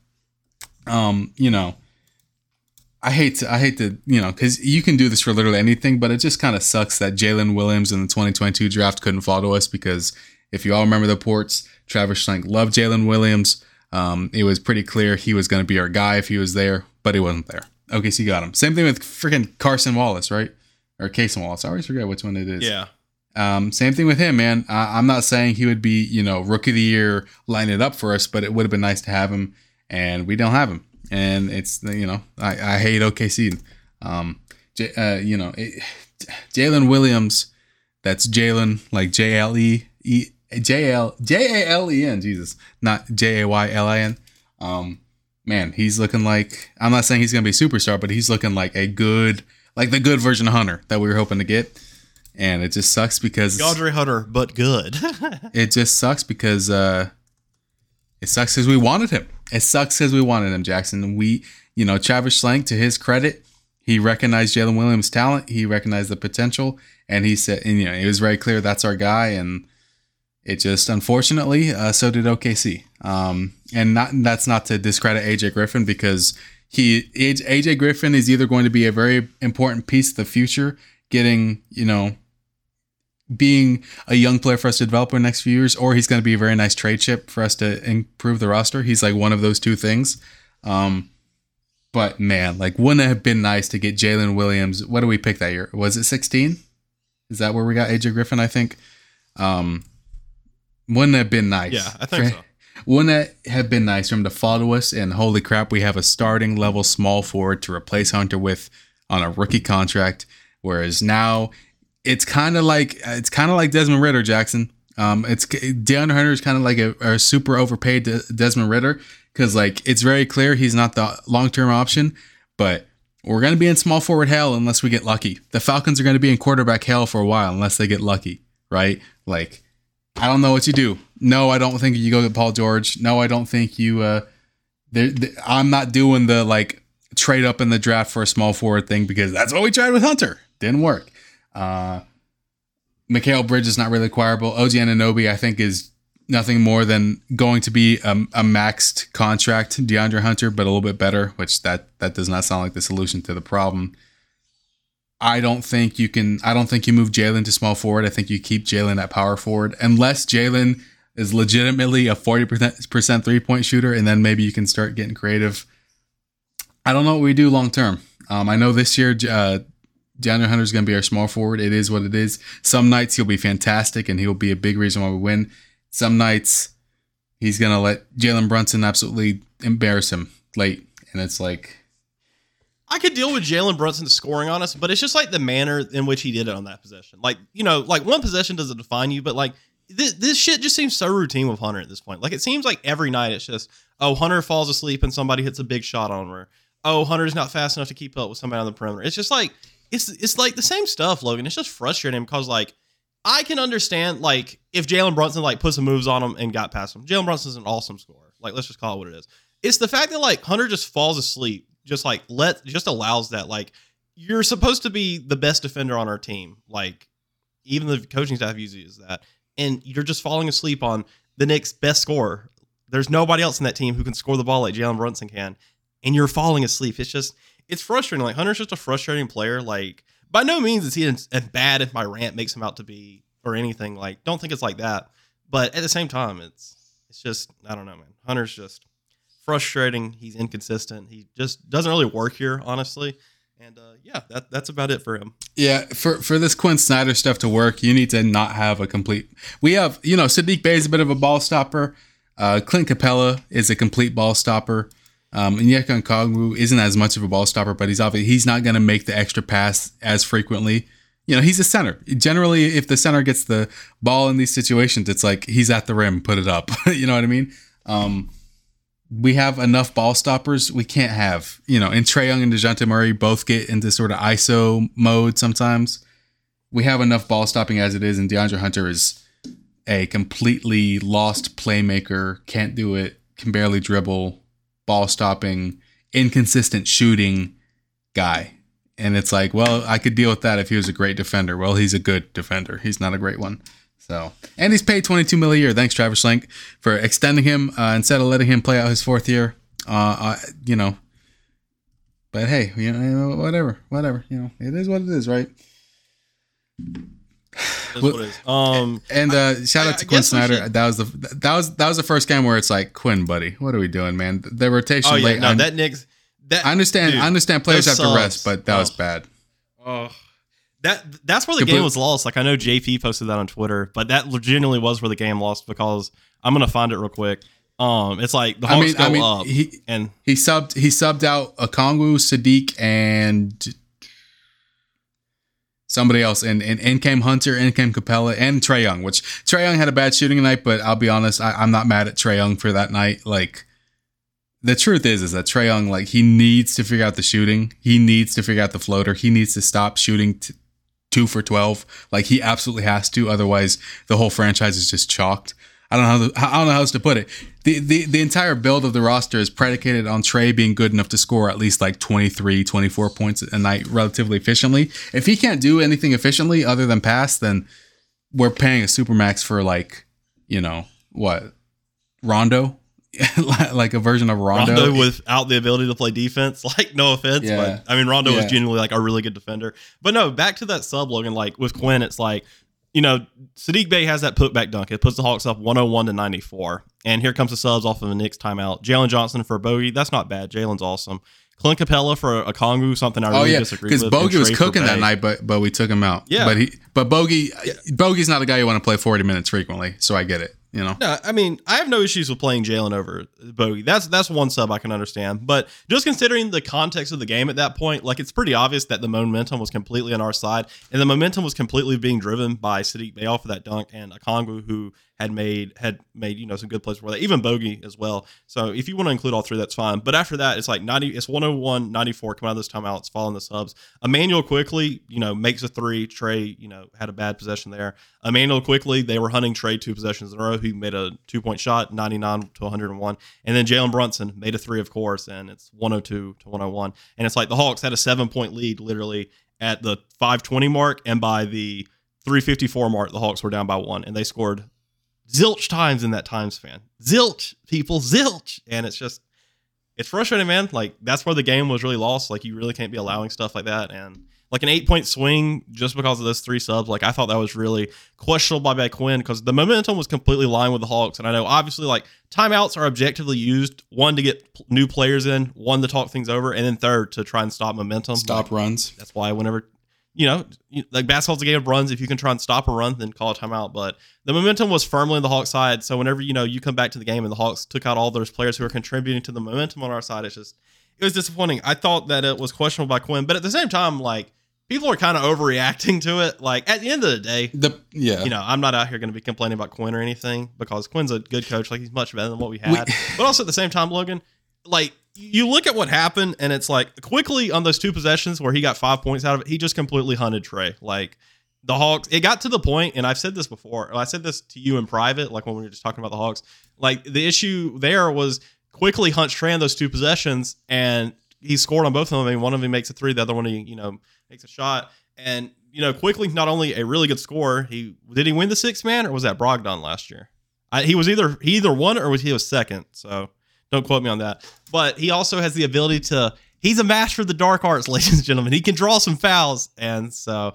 um, you know. I hate to, I hate to, you know, because you can do this for literally anything, but it just kind of sucks that Jalen Williams in the 2022 draft couldn't fall to us because if you all remember the ports, Travis Schlenk loved Jalen Williams. Um, it was pretty clear he was going to be our guy if he was there, but he wasn't there. Okay, so you got him. Same thing with freaking Carson Wallace, right? Or Cason Wallace. I always forget which one it is. Yeah. Um, same thing with him, man. I, I'm not saying he would be, you know, rookie of the year, line it up for us, but it would have been nice to have him, and we don't have him. And it's, you know, I, I hate OKC. Um, J, uh, you know, it, Jalen Williams, that's Jalen, like J L E E J L J A L E N, Jesus, not J A Y L I N. Um, man, he's looking like I'm not saying he's gonna be a superstar, but he's looking like a good, like the good version of Hunter that we were hoping to get. And it just sucks because DeAndre Hunter, but good. it just sucks because uh, it sucks because we wanted him. It sucks because we wanted him, Jackson. We, you know, Travis Schlenk, to his credit, he recognized Jalen Williams' talent. He recognized the potential, and he said, and you know, it was very clear that's our guy. And it just, unfortunately, uh, so did OKC. Um, and not that's not to discredit AJ Griffin because he AJ Griffin is either going to be a very important piece of the future, getting you know being a young player for us to develop in the next few years, or he's going to be a very nice trade chip for us to improve the roster. He's like one of those two things. Um, but man, like, wouldn't it have been nice to get Jalen Williams? What do we pick that year? Was it 16? Is that where we got AJ Griffin? I think. Um, wouldn't it have been nice? Yeah, I think for- so. Wouldn't it have been nice for him to follow us? And holy crap, we have a starting level small forward to replace Hunter with on a rookie contract. Whereas now it's kind of like it's kind of like Desmond Ridder, Jackson. Um, it's DeAndre Hunter is kind of like a, a super overpaid De- Desmond Ridder because like it's very clear he's not the long term option, but we're gonna be in small forward hell unless we get lucky. The Falcons are gonna be in quarterback hell for a while unless they get lucky, right? Like I don't know what you do. No, I don't think you go get Paul George. No, I don't think you. Uh, there- there- I'm not doing the like trade up in the draft for a small forward thing because that's what we tried with Hunter. Didn't work. Uh, Mikal Bridge is not really acquirable. OG Anunoby, I think, is nothing more than going to be a, a maxed contract DeAndre Hunter, but a little bit better, which that that does not sound like the solution to the problem. I don't think you can. I don't think you move Jalen to small forward. I think you keep Jalen at power forward, unless Jalen is legitimately a forty percent three point shooter, and then maybe you can start getting creative. I don't know what we do long term. Um, I know this year uh, DeAndre is going to be our small forward. It is what it is. Some nights he'll be fantastic and he'll be a big reason why we win. Some nights he's going to let Jalen Brunson absolutely embarrass him late. And it's like, I could deal with Jalen Brunson scoring on us, but it's just like the manner in which he did it on that possession. Like, you know, like one possession doesn't define you, but like this, this shit just seems so routine with Hunter at this point. Like it seems like every night it's just, oh, Hunter falls asleep and somebody hits a big shot on her. Oh, Hunter's not fast enough to keep up with somebody on the perimeter. It's just like it's it's like the same stuff, Logan. It's just frustrating because like I can understand like if Jalen Brunson like put some moves on him and got past him. Jalen Brunson's an awesome scorer. Like let's just call it what it is. It's the fact that like Hunter just falls asleep, just like let just allows that. Like you're supposed to be the best defender on our team. Like even the coaching staff uses that, and you're just falling asleep on the next best scorer. There's nobody else in that team who can score the ball like Jalen Brunson can, and you're falling asleep. It's just it's frustrating. Like Hunter's just a frustrating player. Like by no means is he as bad if my rant makes him out to be or anything. Like don't think it's like that. But at the same time, it's it's just I don't know, man. Hunter's just frustrating. He's inconsistent. He just doesn't really work here, honestly. And uh, yeah, that that's about it for him. Yeah, for for this Quin Snyder stuff to work, you need to not have a complete. We have, you know, Saddiq Bey is a bit of a ball stopper. Uh, Clint Capela is a complete ball stopper. Um, and Onyeka Okongwu isn't as much of a ball stopper, but he's obviously he's not going to make the extra pass as frequently. You know, he's a center. Generally, if the center gets the ball in these situations, it's like he's at the rim, put it up. you know what I mean? Um, we have enough ball stoppers. We can't have, you know, and Trae Young and DeJounte Murray both get into sort of ISO mode sometimes. We have enough ball stopping as it is, and DeAndre Hunter is a completely lost playmaker, can't do it, can barely dribble, ball stopping, inconsistent shooting guy. And it's like, well, I could deal with that if he was a great defender. Well, he's a good defender. He's not a great one. So, and he's paid 22 mil a year. Thanks, Travis Schlenk, for extending him uh, instead of letting him play out his fourth year. Uh, uh, you know, but hey, you know, whatever, whatever. You know, it is what it is, right? That's well, what it is. Um, and uh, shout out I, to I Quin Snyder. That was the that was that was the first game where it's like Quin, buddy, what are we doing, man? The rotation oh, yeah, late. No, that Knicks. That I understand. Dude, I understand players have to rest, but that oh. was bad. Oh, that that's where the game was lost. Like I know JP posted that on Twitter, but that genuinely was where the game lost because I'm gonna find it real quick. Um, it's like the Hawks I mean, go I mean, up, he, and he subbed he subbed out Okongwu, Saddiq, and somebody else, and and in came Hunter, in came Capela, and Trae Young. Which Trae Young had a bad shooting night, but I'll be honest, I, I'm not mad at Trae Young for that night. Like the truth is, is that Trae Young, like he needs to figure out the shooting. He needs to figure out the floater. He needs to stop shooting t- two for 12. Like he absolutely has to. Otherwise, the whole franchise is just chalked. I don't know how to, I don't know how else to put it. The, the the entire build of the roster is predicated on Trae being good enough to score at least like 23, 24 points a night relatively efficiently. If he can't do anything efficiently other than pass, then we're paying a supermax for like, you know, what? Rondo? like a version of Rondo. Rondo without the ability to play defense. Like, no offense, yeah. but I mean, Rondo yeah. was genuinely like a really good defender. But no, back to that sub, Logan. Like with Quin, it's like, you know, Saddiq Bey has that putback dunk. It puts the Hawks up 101 to 94. And here comes the subs off of the Knicks timeout. Jalen Johnson for Bogey. That's not bad. Jalen's awesome. Clint Capela for Okongwu, something I oh, really oh, yeah. disagree with. Because Bogey was cooking that night, but but we took him out. Yeah. But he but Bogey yeah. Bogey's not a guy you want to play 40 minutes frequently, so I get it. You know? No, I mean, I have no issues with playing Jalen over Bogey. That's that's one sub I can understand. But just considering the context of the game at that point, like it's pretty obvious that the momentum was completely on our side, and the momentum was completely being driven by Saddiq Bey off of that dunk and Okongwu, who had made had made you know some good plays for that, even Bogey as well. So if you want to include all three, that's fine. But after that, it's like 90, it's 101, 94 coming out of this timeout. It's following the subs. Immanuel Quickley, you know, makes a three. Trae, you know, had a bad possession there. Immanuel Quickley, they were hunting Trae two possessions in a row. He made a two point shot, 99 to 101. And then Jalen Brunson made a three, of course, and it's 102 to 101. And it's like the Hawks had a seven point lead literally at the 520 mark. And by the 354 mark, the Hawks were down by one, and they scored zilch times in that time span. Zilch, people, zilch. And it's just, it's frustrating, man. Like, that's where the game was really lost. Like, you really can't be allowing stuff like that. And like an eight point swing just because of those three subs, like, I thought that was really questionable by, by Quin because the momentum was completely lined with the Hawks. And I know, obviously, like, timeouts are objectively used one to get new players in, one to talk things over, and then third to try and stop momentum. Stop like, runs. That's why whenever you know, like basketball's a game of runs. If you can try and stop a run, then call a timeout. But the momentum was firmly on the Hawks side. So whenever you know you come back to the game and the Hawks took out all those players who were contributing to the momentum on our side, it's just it was disappointing. I thought that it was questionable by Quin, but at the same time, like people are kind of overreacting to it. Like at the end of the day, The yeah. you know, I'm not out here going to be complaining about Quin or anything because Quin's a good coach. Like he's much better than what we had. but also at the same time, Logan, like you look at what happened, and it's like Quickley on those two possessions where he got five points out of it, he just completely hunted Trae. Like the Hawks, it got to the point, and I've said this before. I said this to you in private, like when we were just talking about the Hawks. Like the issue there was Quickley hunt Trae on those two possessions, and he scored on both of them. And one of them makes a three, the other one he you know makes a shot, and you know Quickley not only a really good scorer, he did he win the sixth man or was that Brogdon last year? I, he was either he either won or was he was second. So don't quote me on that. But he also has the ability to. He's a master of the dark arts, ladies and gentlemen. He can draw some fouls, and so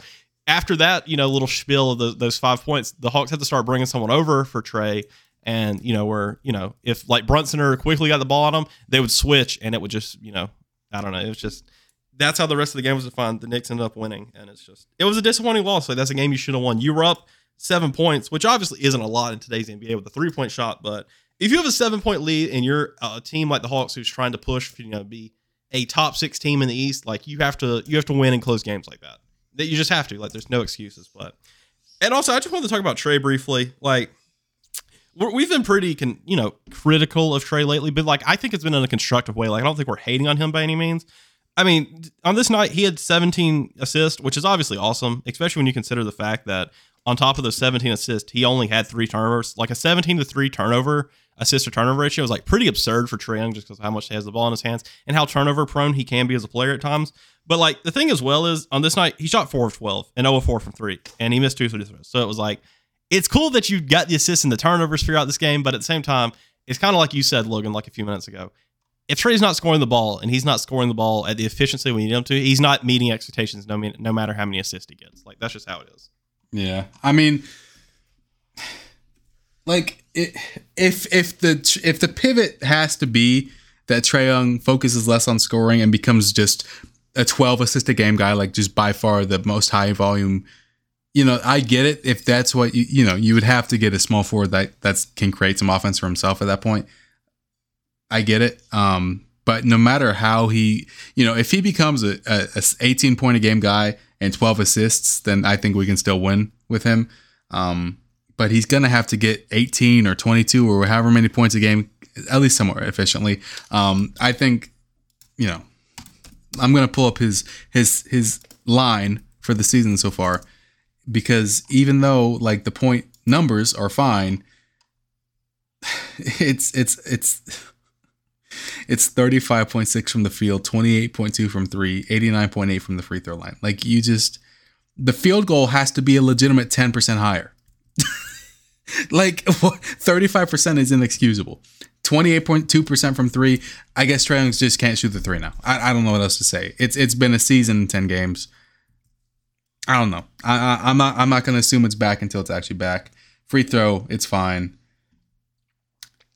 after that, you know, little spiel of those, those five points, the Hawks had to start bringing someone over for Trae. And you know, where you know, if like Brunson or Quickley got the ball on him, they would switch, and it would just, you know, I don't know, it was just that's how the rest of the game was defined. The Knicks ended up winning, and it's just it was a disappointing loss. Like that's a game you should have won. You were up seven points, which obviously isn't a lot in today's NBA with a three point shot, but if you have a seven point lead and you're a team like the Hawks who's trying to push, you know, be a top six team in the East, like you have to you have to win and close games like that. That you just have to. Like there's no excuses. But and also I just wanted to talk about Trae briefly. Like we're, we've been pretty con, you know critical of Trae lately, but like I think it's been in a constructive way. Like I don't think we're hating on him by any means. I mean, on this night he had 17 assists, which is obviously awesome, especially when you consider the fact that on top of those 17 assists, he only had three turnovers. Like a 17 to three turnover assist to turnover ratio is like pretty absurd for Trae Young just because how much he has the ball in his hands and how turnover prone he can be as a player at times. But like the thing as well is on this night he shot four of 12 and 0 of 4 from three, and he missed two free throws. So it was like it's cool that you got the assists and the turnovers throughout this game, but at the same time, it's kind of like you said, Logan, like a few minutes ago. If Trae's not scoring the ball and he's not scoring the ball at the efficiency we need him to, he's not meeting expectations. No, no matter how many assists he gets, like that's just how it is. Yeah, I mean, like if if the if the pivot has to be that Trae Young focuses less on scoring and becomes just a 12 assist a game guy, like just by far the most high volume. You know, I get it. If that's what you you know, you would have to get a small forward that that's can create some offense for himself at that point. I get it. Um, but no matter how he, you know, if he becomes a, a, a 18 point a game guy and 12 assists, then I think we can still win with him. Um, but he's gonna have to get 18 or 22 or however many points a game, at least somewhere efficiently. Um, I think, you know, I'm gonna pull up his his his line for the season so far because even though like the point numbers are fine, it's it's it's it's 35.6 from the field, 28.2 from three, 89.8 from the free throw line. Like you just, the field goal has to be a legitimate 10% higher. like 35% is inexcusable. 28.2% from three. I guess Trae Young just can't shoot the three now. I, I don't know what else to say. It's it's been a season, in 10 games. I don't know. I, I, I'm not I'm not gonna assume it's back until it's actually back. Free throw, it's fine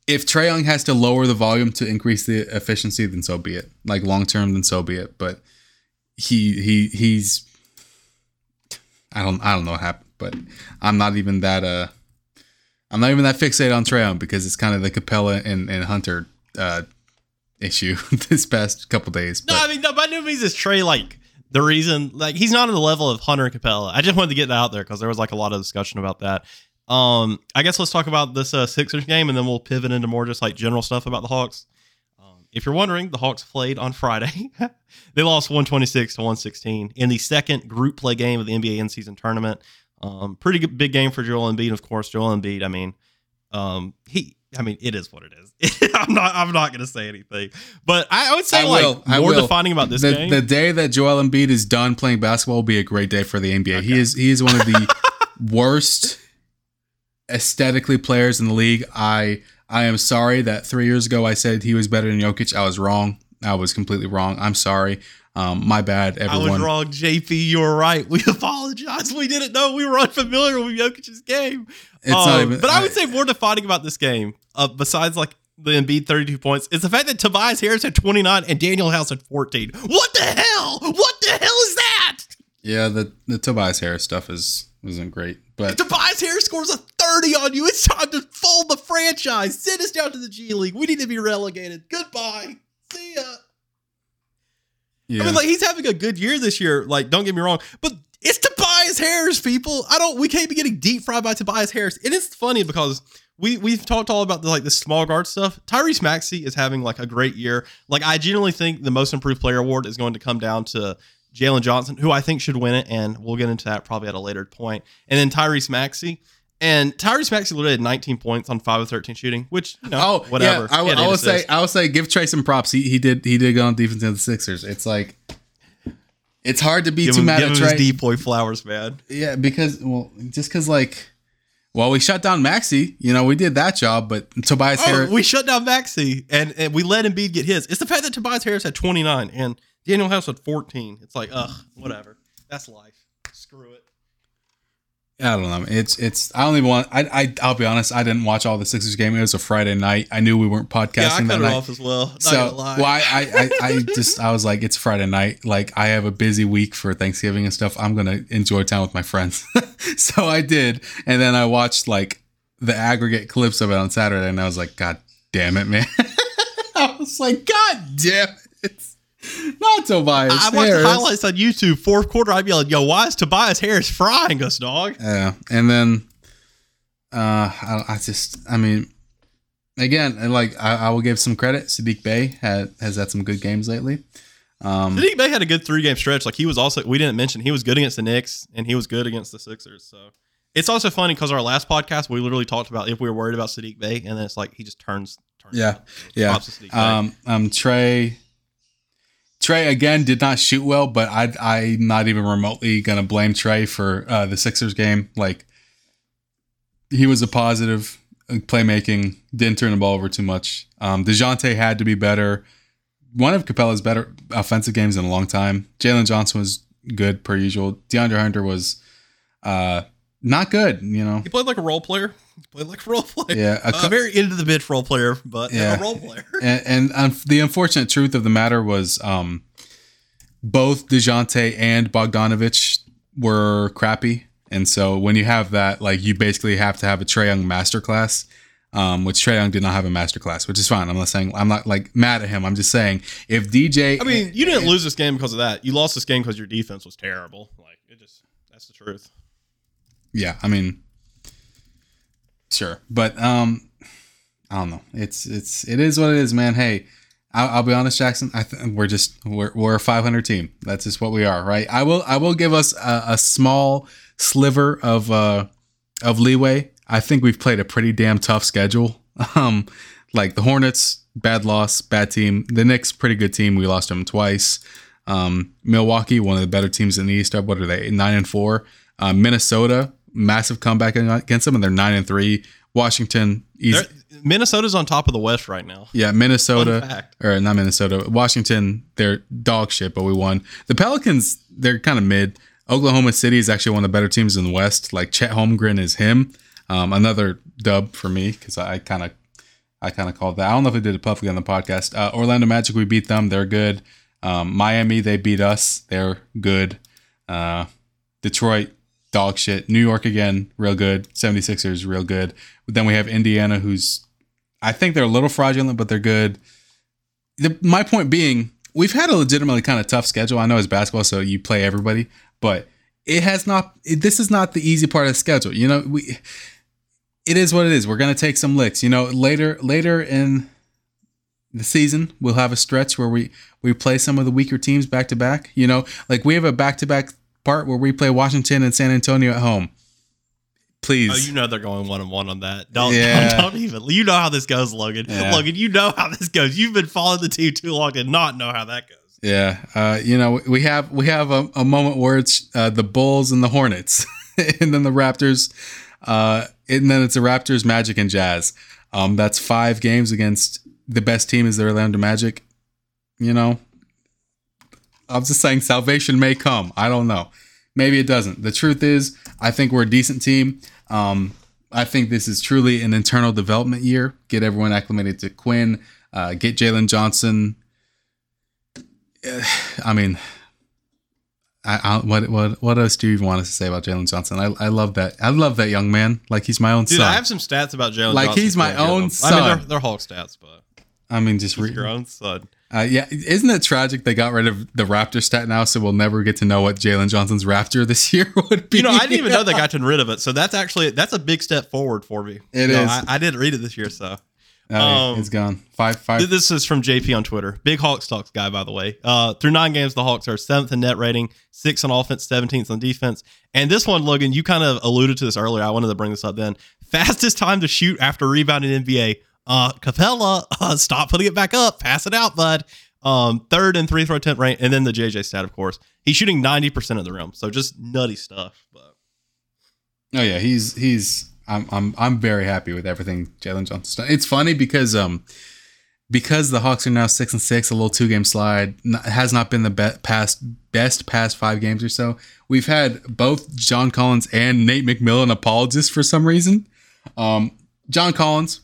if Trae Young has to lower the volume to increase the efficiency, then so be it. Like long term, then so be it. But he he he's I don't I don't know what happened, but I'm not even that uh I'm not even that fixated on Trae Young because it's kind of the Capela and, and Hunter uh issue this past couple days. No, I mean, no, by no means is Trae like the reason. Like, he's not on the level of Hunter and Capela. I just wanted to get that out there because there was like a lot of discussion about that. Um, I guess let's talk about this uh, Sixers game, and then we'll pivot into more just like general stuff about the Hawks. Um, if you're wondering, the Hawks played on Friday. they lost 126 to 116 in the second group play game of the NBA in season tournament. Um, pretty good, big game for Joel Embiid, of course. Joel Embiid. I mean, um, he. I mean, it is what it is. I'm not. I'm not going to say anything, but I, I would say I like will, more defining about this the, game. the day that Joel Embiid is done playing basketball will be a great day for the NBA. He is he is one of the worst aesthetically players in the league. I I am sorry that three years ago I said he was better than Jokic. I was wrong. I was completely wrong. I'm sorry. Um, my bad, everyone. I was wrong, JP. You were right. We apologize. We didn't know. We were unfamiliar with Jokic's game. It's not Um, even. but I would say more defining about this game, uh, besides like the Embiid 32 points, is the fact that Tobias Harris had 29 and Danuel House had 14. What the hell? What the hell is that? Yeah, the the Tobias Harris stuff is wasn't great, but Tobias Harris scores a 30 on you. It's time to fold the franchise. Send us down to the G League. We need to be relegated. Goodbye. See ya. yeah, I mean, like he's having a good year this year. Like, don't get me wrong, but it's Tobias Harris, people. I don't. We can't be getting deep fried by Tobias Harris. And it's funny because we we've talked all about the like the small guard stuff. Tyrese Maxey is having like a great year. Like, I genuinely think the most improved player award is going to come down to Jalen Johnson, who I think should win it, and we'll get into that probably at a later point. And then Tyrese Maxey. And Tyrese Maxey literally had 19 points on 5 of 13 shooting, which, you know, oh whatever. Yeah, I, will- He I eight say. I will say give Trae some props. He he did he did go on defense of the Sixers. It's like it's hard to be give too him, mad give at him Trae. flowers, man. Yeah, because well, just because like, well, we shut down Maxey. You know, we did that job, but Tobias Oh, Harris. we shut down Maxey and, and we let Embiid get his. It's the fact that Tobias Harris had 29 and Danuel House at 14. It's like, ugh, whatever. That's life. Screw it. I don't know. It's it's. I don't even want. I I I'll be honest. I didn't watch all the Sixers game. It was a Friday night. I knew we weren't podcasting Yeah, I that it night. off as well. Not so gonna well, I, I, I, I just I was like, it's Friday night. Like I have a busy week for Thanksgiving and stuff. I'm gonna enjoy time with my friends. so I did, and then I watched like the aggregate clips of it on Saturday, and I was like, God damn it, man! I was like, God damn it! Not Tobias. I watched Harris. the highlights on YouTube. Fourth quarter, I'd be like, yo, why is Tobias Harris frying us, dog? Yeah, and then uh, I, I just, I mean, again, like I, I will give some credit. Saddiq Bey had has had some good games lately. Um, Saddiq Bey had a good three game stretch. Like he was also, we didn't mention, he was good against the Knicks and he was good against the Sixers. So it's also funny because our last podcast, we literally talked about if we were worried about Saddiq Bey, and then it's like he just turns. turns Yeah. Yeah. props to Saddiq Bey. Um, um, Trae. Trae again did not shoot well, but I I'm not even remotely gonna blame Trae for uh, the Sixers game. Like he was a positive uh, playmaking, didn't turn the ball over too much. Um, Dejounte had to be better. One of Capela's better offensive games in a long time. Jalen Johnson was good per usual. DeAndre Hunter was uh, not good. You know, He played like a role player. He played like a role player. yeah. A A cou- very into the bitch role player, but Yeah. a role player. and, and um, the unfortunate truth of the matter was um, both DeJounte and Bogdanovich were crappy. And so when you have that, like you basically have to have a Trae Young masterclass, um, which Trae Young did not have a masterclass, which is fine. I'm not saying I'm not like mad at him. I'm just saying if DJ, I mean, you didn't lose this game because of that. You lost this game because your defense was terrible. Like it just that's the truth. yeah, I mean, sure, but um, I don't know. It's it's it is what it is, man. Hey, I'll, I'll be honest, Jackson. I think we're just we're we're a 500 team. That's just what we are, right? I will I will give us a, a small sliver of uh of leeway. I think we've played a pretty damn tough schedule. Um, like the Hornets, bad loss, bad team. The Knicks, pretty good team. We lost them twice. Um, Milwaukee, one of the better teams in the East. What are they? Nine and four. Uh, Minnesota, massive comeback against them, and they're nine and three. Washington, easy. They're- Minnesota's on top of the West right now. Yeah, Minnesota or not Minnesota, Washington. They're dog shit, but we won. The Pelicans, they're kind of mid. Oklahoma City is actually one of the better teams in the West. Like Chet Holmgren is him. Um, another dub for me because I kind of, I kind of called that. I don't know if I did it publicly on the podcast. Uh, Orlando Magic, we beat them. They're good. Um, Miami, they beat us. They're good. Uh, Detroit, dog shit. New York again, real good. 76ers, real good. But then we have Indiana, who's I think they're a little fraudulent, but they're good. The, my point being, we've had a legitimately kind of tough schedule. I know it's basketball, so you play everybody, but it has not. It, this is not the easy part of the schedule. You know, we. It is what it is. We're gonna take some licks. You know, later later in the season, we'll have a stretch where we we play some of the weaker teams back to back. You know, like we have a back to back part where we play Washington and San Antonio at home. Please, Oh, you know they're going one and one on that. Don't, Yeah. don't, don't even. You know how this goes, Logan. Yeah. Logan, you know how this goes. You've been following the team too long to not know how that goes. Yeah, uh, you know we have we have a, a moment where it's uh, the Bulls and the Hornets, and then the Raptors, uh, and then it's the Raptors, Magic, and Jazz. Um, that's five games against the best team is the Orlando Magic. You know, I'm just saying salvation may come. I don't know. Maybe it doesn't. The truth is, I think we're a decent team. Um, I think this is truly an internal development year. Get everyone acclimated to Quin. Uh, get Jalen Johnson I mean, I, I, what what what else do you even want us to say about Jalen Johnson? I, I love that. I love that young man. Like he's my own son. Dude, son. I have some stats about Jalen. Like, Johnson he's my if you wanna hear own them. I mean, they're, they're Hulk stats, but I mean, just he's re- your own son. Uh, yeah. Isn't it tragic they got rid of the Raptor stat now, so we'll never get to know what Jalen Johnson's Raptor this year would be. You know, I didn't even know they got rid of it. So that's actually that's a big step forward for me. It It is. is. I, I didn't read it this year, so Oh, um, it's gone. Five five. This is from JP on Twitter. Big HoxTalks guy, by the way. Uh, through nine games, the Hawks are seventh in net rating, sixth on offense, seventeenth on defense. And this one, Logan, you kind of alluded to this earlier. I wanted to bring this up then. Fastest time to shoot after rebounding NBA. Uh, Capela, uh, stop putting it back up, pass it out, bud. Um, third and three throw attempt rate, and then the JJ stat, of course. He's shooting ninety percent of the rim, so just nutty stuff. But Oh yeah, he's he's. I'm I'm I'm very happy with everything Jalen Johnson's done. It's funny because um because the Hawks are now six and six, a little two game slide n- has not been the best past best past five games or so. We've had both John Collins and Nate McMillan apologists for some reason. Um, John Collins,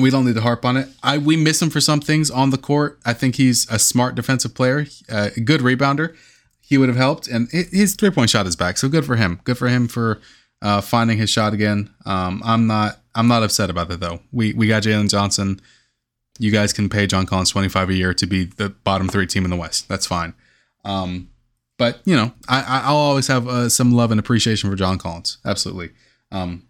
we don't need to harp on it. I we miss him for some things on the court. I think he's a smart defensive player, uh, a good rebounder. He would have helped, and his three point shot is back, so good for him. Good for him for uh, finding his shot again. Um, I'm not I'm not upset about that though. We we got Jalen Johnson. You guys can pay John Collins 25 a year to be the bottom three team in the West. That's fine. Um, but you know, I, I I'll always have uh, some love and appreciation for John Collins. Absolutely. Um,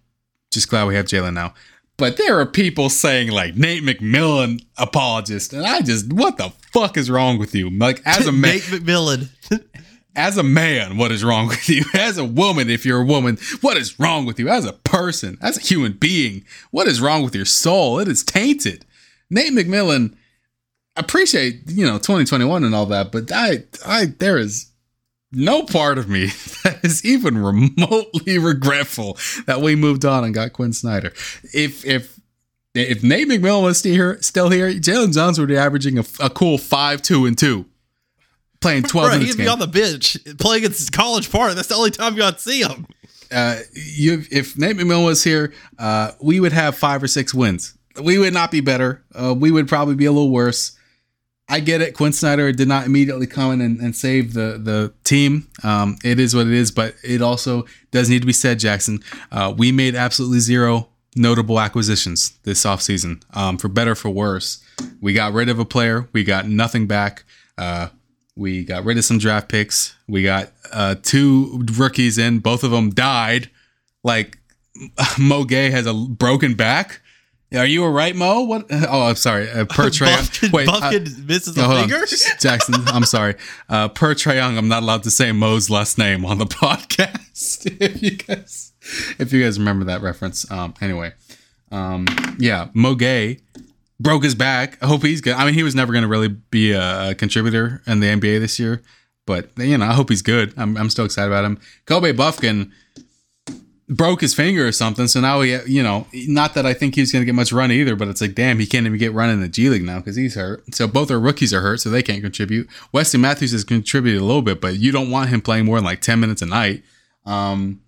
just glad we have Jalen now. But there are people saying like Nate McMillan apologist, and I just what the fuck is wrong with you? Like as a man, Nate McMillan. as a man, what is wrong with you? As a woman, if you're a woman, what is wrong with you? As a person, as a human being, what is wrong with your soul? It is tainted. Nate McMillan, appreciate you know 2021 and all that, but I, I there is no part of me that is even remotely regretful that we moved on and got Quin Snyder. If if if Nate McMillan was still here, still here, Jalen Johnson would be averaging a, a cool five, two, and two, playing 12 Bro, minutes. he'd be game. on the bench playing against College Park. That's the only time you to see him. uh, you, if Nate McMillan was here, uh, we would have five or six wins. We would not be better. Uh, we would probably be a little worse. I get it. Quin Snyder did not immediately come in and, and save the the team. Um, it is what it is, but it also does need to be said, Jackson. Uh, we made absolutely zero notable acquisitions this offseason, um, for better for worse. We got rid of a player. We got nothing back. Uh, we got rid of some draft picks. We got uh, two rookies in. Both of them died. Like Mo Gueye has a broken back. Are you all right, Mo? What? Oh, I'm sorry. Uh, per. Buffkin, Wait, uh, Buffkin misses no, a finger. Jackson, I'm sorry. Uh, per Trae Young, I'm not allowed to say Mo's last name on the podcast. if you guys, if you guys remember that reference. Um, anyway, um, yeah, Mo Gueye broke his back. I hope he's good. I mean, he was never going to really be a, a contributor in the NBA this year, but you know, I hope he's good. I'm, I'm still excited about him. Kobe Buffkin broke his finger or something. So now he, you know, not that I think he's going to get much run either, but it's like, damn, he can't even get run in the G League now because he's hurt. So both our rookies are hurt, so they can't contribute. Wesley Matthews has contributed a little bit, but you don't want him playing more than like 10 minutes a night. Um,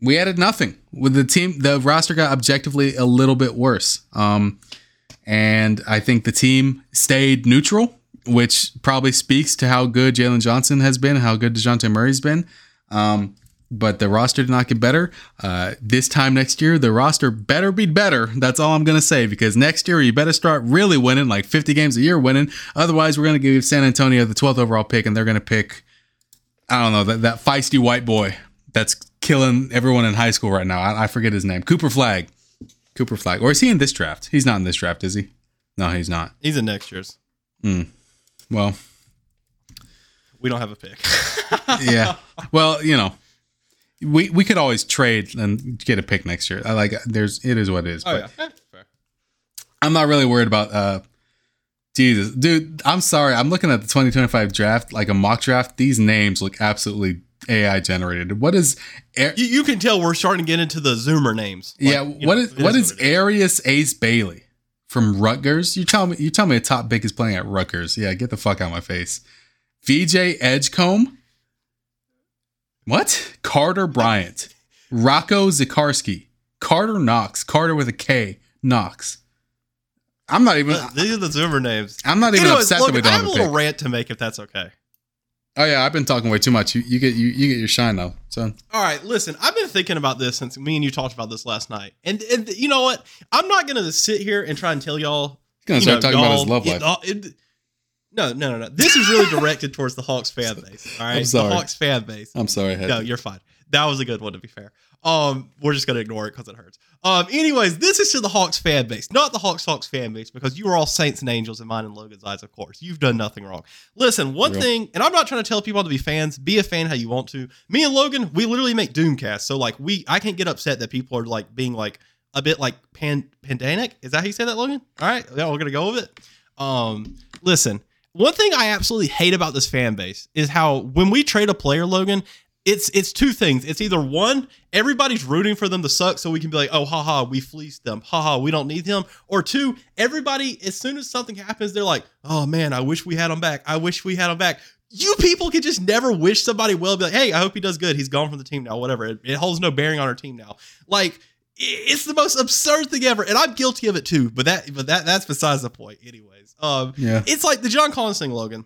we added nothing with the team. The roster got objectively a little bit worse. Um, and I think the team stayed neutral, which probably speaks to how good Jalen Johnson has been, how good DeJounte Murray's been. Um, but the roster did not get better. Uh, this time next year, the roster better be better. That's all I'm going to say because next year, you better start really winning, like 50 games a year winning. Otherwise, we're going to give San Antonio the 12th overall pick and they're going to pick, I don't know, that, that feisty white boy that's killing everyone in high school right now. I, I forget his name. Cooper Flagg. Cooper Flagg. Or is he in this draft? He's not in this draft, is he? No, he's not. He's in next year's. Well, We don't have a pick. yeah. Well, you know, we we could always trade and get a pick next year. I like there's it is what it is. oh but yeah, Eh, fair. I'm not really worried about uh Jesus. Dude, I'm sorry. I'm looking at the 2025 draft, like a mock draft. These names look absolutely AI generated. What is Ar- You, you can tell we're starting to get into the Zoomer names. Like, Yeah, what know, is what is is. Airious Ace Bailey from Rutgers? You tell me you tell me a top pick is playing at Rutgers. Yeah, get the fuck out of my face. VJ Edgecombe? What? Carter Bryant. Rocco Zikarsky. Carter Knox. Carter with a K. Knox. I'm not even Uh, These are the Zoomer names. I'm not even Anyways, upset look, that we I don't have have a little pick. rant to make if that's okay. Oh yeah, I've been talking way too much. You, you get you, you get your shine now, son. All right, listen. I've been thinking about this since me and you talked about this last night, and and you know what? I'm not gonna sit here and try and tell y'all. He's gonna start know, talking about his love it- life. it- no, no, no, no. This is really directed towards the Hawks fan base. All right, I'm sorry. the Hawks fan base. I'm sorry, No, to. you're fine. That was a good one to be fair. Um, we're just gonna ignore it because it hurts. Um, anyways, this is to the Hawks fan base, not the Hawks Hawks fan base, because you are all saints and angels in mine and Logan's eyes, of course. You've done nothing wrong. Listen, one Real. thing, and I'm not trying to tell people to be fans. Be a fan how you want to. Me and Logan, we literally make Doomcast, so like we, I can't get upset that people are like being like a bit like pan pandanic. Is that how you say that, Logan? All right, yeah, we're gonna go with it. Um, listen, one thing I absolutely hate about this fan base is how when we trade a player, Logan, it's it's two things. It's either one, everybody's rooting for them to suck, so we can be like, oh, haha, we fleeced them, haha, we don't need them. Or two, everybody, as soon as something happens, they're like, oh man, I wish we had him back. I wish we had him back. You people can just never wish somebody well. Be like, hey, I hope he does good. He's gone from the team now. Whatever. It, it holds no bearing on our team now. Like, it's the most absurd thing ever, and I'm guilty of it too. But that, but that, that's besides the point. Anyways, um, Yeah, it's like the John Collins thing, Logan.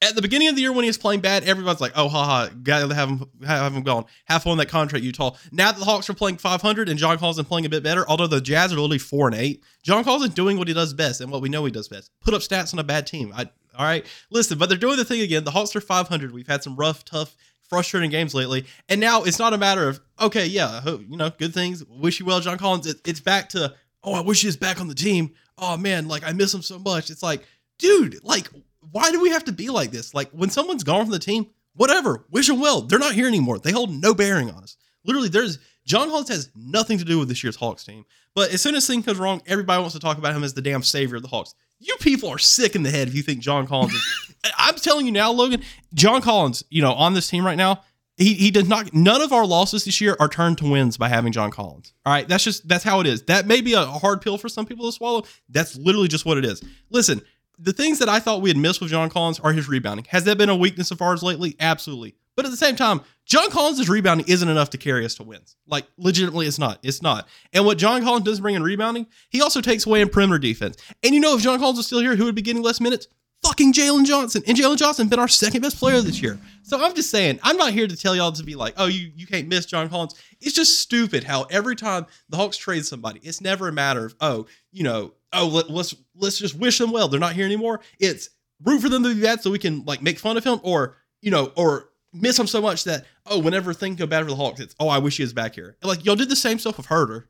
At the beginning of the year when he was playing bad, everybody's like, "Oh, haha, gotta have him, have him gone. Fun with that contract, Utah." Now that the Hawks are playing 500 and John Collins is playing a bit better, although the Jazz are literally four and eight, John Collins is doing what he does best and what we know he does best: put up stats on a bad team. I, all right, listen, but they're doing the thing again. The Hawks are 500. We've had some rough, tough, frustrating games lately, and now it's not a matter of okay, yeah, hope- you know, good things. Wish you well, John Collins. It, it's back to oh, I wish he was back on the team. Oh man, like I miss him so much. It's like, dude, like why do we have to be like this? Like when someone's gone from the team, whatever, wish them well. They're not here anymore. They hold no bearing on us. Literally, there's John Collins has nothing to do with this year's Hawks team. But as soon as things goes wrong, everybody wants to talk about him as the damn savior of the Hawks. You people are sick in the head if you think John Collins is. I'm telling you now, Logan, John Collins, you know, on this team right now, he he does not. None of our losses this year are turned to wins by having John Collins. All right, that's just that's how it is. That may be a hard pill for some people to swallow. That's literally just what it is. Listen, the things that I thought we had missed with John Collins are his rebounding. Has that been a weakness of ours lately? Absolutely. But at the same time, John Collins' rebounding isn't enough to carry us to wins. Like, legitimately, it's not. It's not. And what John Collins does bring in rebounding, he also takes away in perimeter defense. And you know, if John Collins was still here, who would be getting less minutes? Fucking Jalen Johnson. And Jalen Johnson been our second best player this year. So I'm just saying, I'm not here to tell y'all to be like, oh, you, you can't miss John Collins. It's just stupid how every time the Hawks trade somebody, it's never a matter of, oh, you know, oh, let, let's let's just wish them well. They're not here anymore. It's root for them to be bad so we can like make fun of him or, you know, or miss him so much that, oh, whenever things go bad for the Hawks, it's, oh, I wish he was back here. And like, y'all did the same stuff with Huerter.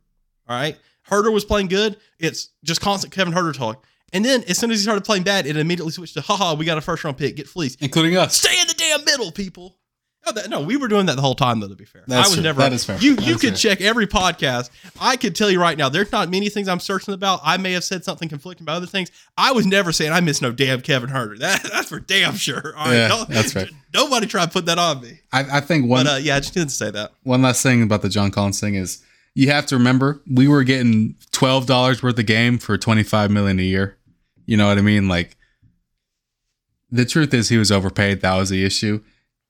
All right. Huerter was playing good. It's just constant Kevin Huerter talk. And then as soon as he started playing bad, it immediately switched to, haha, we got a first round pick, get fleeced. including us. Stay in the damn middle, people. No, that, no, we were doing that the whole time, though. To be fair, That's I was true. never. That is fair. You you could fair. check every podcast. I could tell you right now, there's not many things I'm searching about. I may have said something conflicting about other things. I was never saying I miss no damn Kevin Huerter. That that's for damn sure. All right, Yeah, no- that's fair. Nobody try to put that on me. I, I think one But uh, yeah, I just didn't say that. one last thing about the John Collins thing is you have to remember we were getting twelve dollars worth of game for twenty five million a year. You know what I mean? Like the truth is he was overpaid. That was the issue.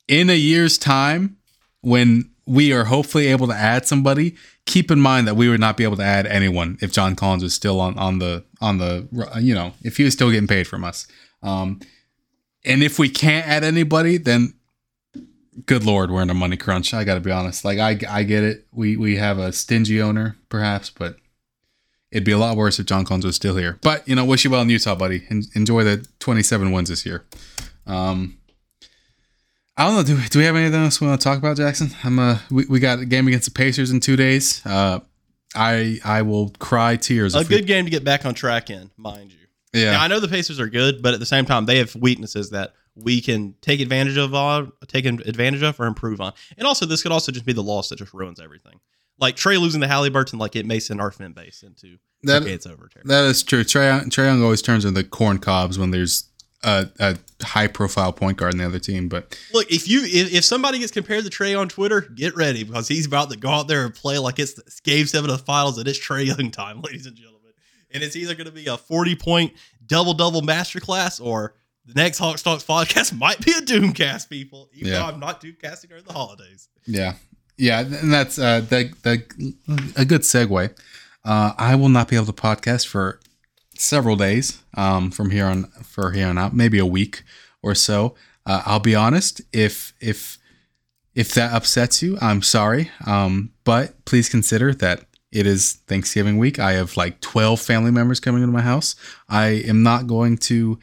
In a year's time, when we are hopefully able to add somebody, keep in mind that we would not be able to add anyone if John Collins was still on on the on the you know if he was still getting paid from us. Um, and if we can't add anybody, then good lord, we're in a money crunch. I got to be honest. Like I I get it. We we have a stingy owner perhaps, but it'd be a lot worse if John Collins was still here. But you know, wish you well in Utah, buddy. En- enjoy the 27 wins this year. Um, I don't know. Do, do we have anything else we want to talk about, Jackson? I'm uh, we, we got a game against the Pacers in two days. Uh, I I will cry tears. A if we- good game to get back on track in, mind you. yeah. Now, I know the Pacers are good, but at the same time, they have weaknesses that we can take advantage of, uh, take advantage of, or improve on. And also, this could also just be the loss that just ruins everything. Like Trae losing the Haliburton, like it may send our fan base into That- okay, it's over. That is true. Trae, Trae Young always turns into corn cobs when there's a, a high profile point guard in the other team. But Look, if you if, if somebody gets compared to Trae on Twitter, get ready because he's about to go out there and play like it's Game Seven of the Finals and it's Trae Young time, ladies and gentlemen. And it's either going to be a forty point double double masterclass or the next HoxTalks podcast might be a Doomcast, people. Even Yeah. though I'm not Doomcasting during the holidays. yeah, yeah, and that's uh, that that a good segue. Uh, I will not be able to podcast for several days um, from here on for here on out, maybe a week or so. Uh, I'll be honest. If if if that upsets you, I'm sorry. Um, but please consider that it is Thanksgiving week. I have like 12 family members coming into my house. I am not going to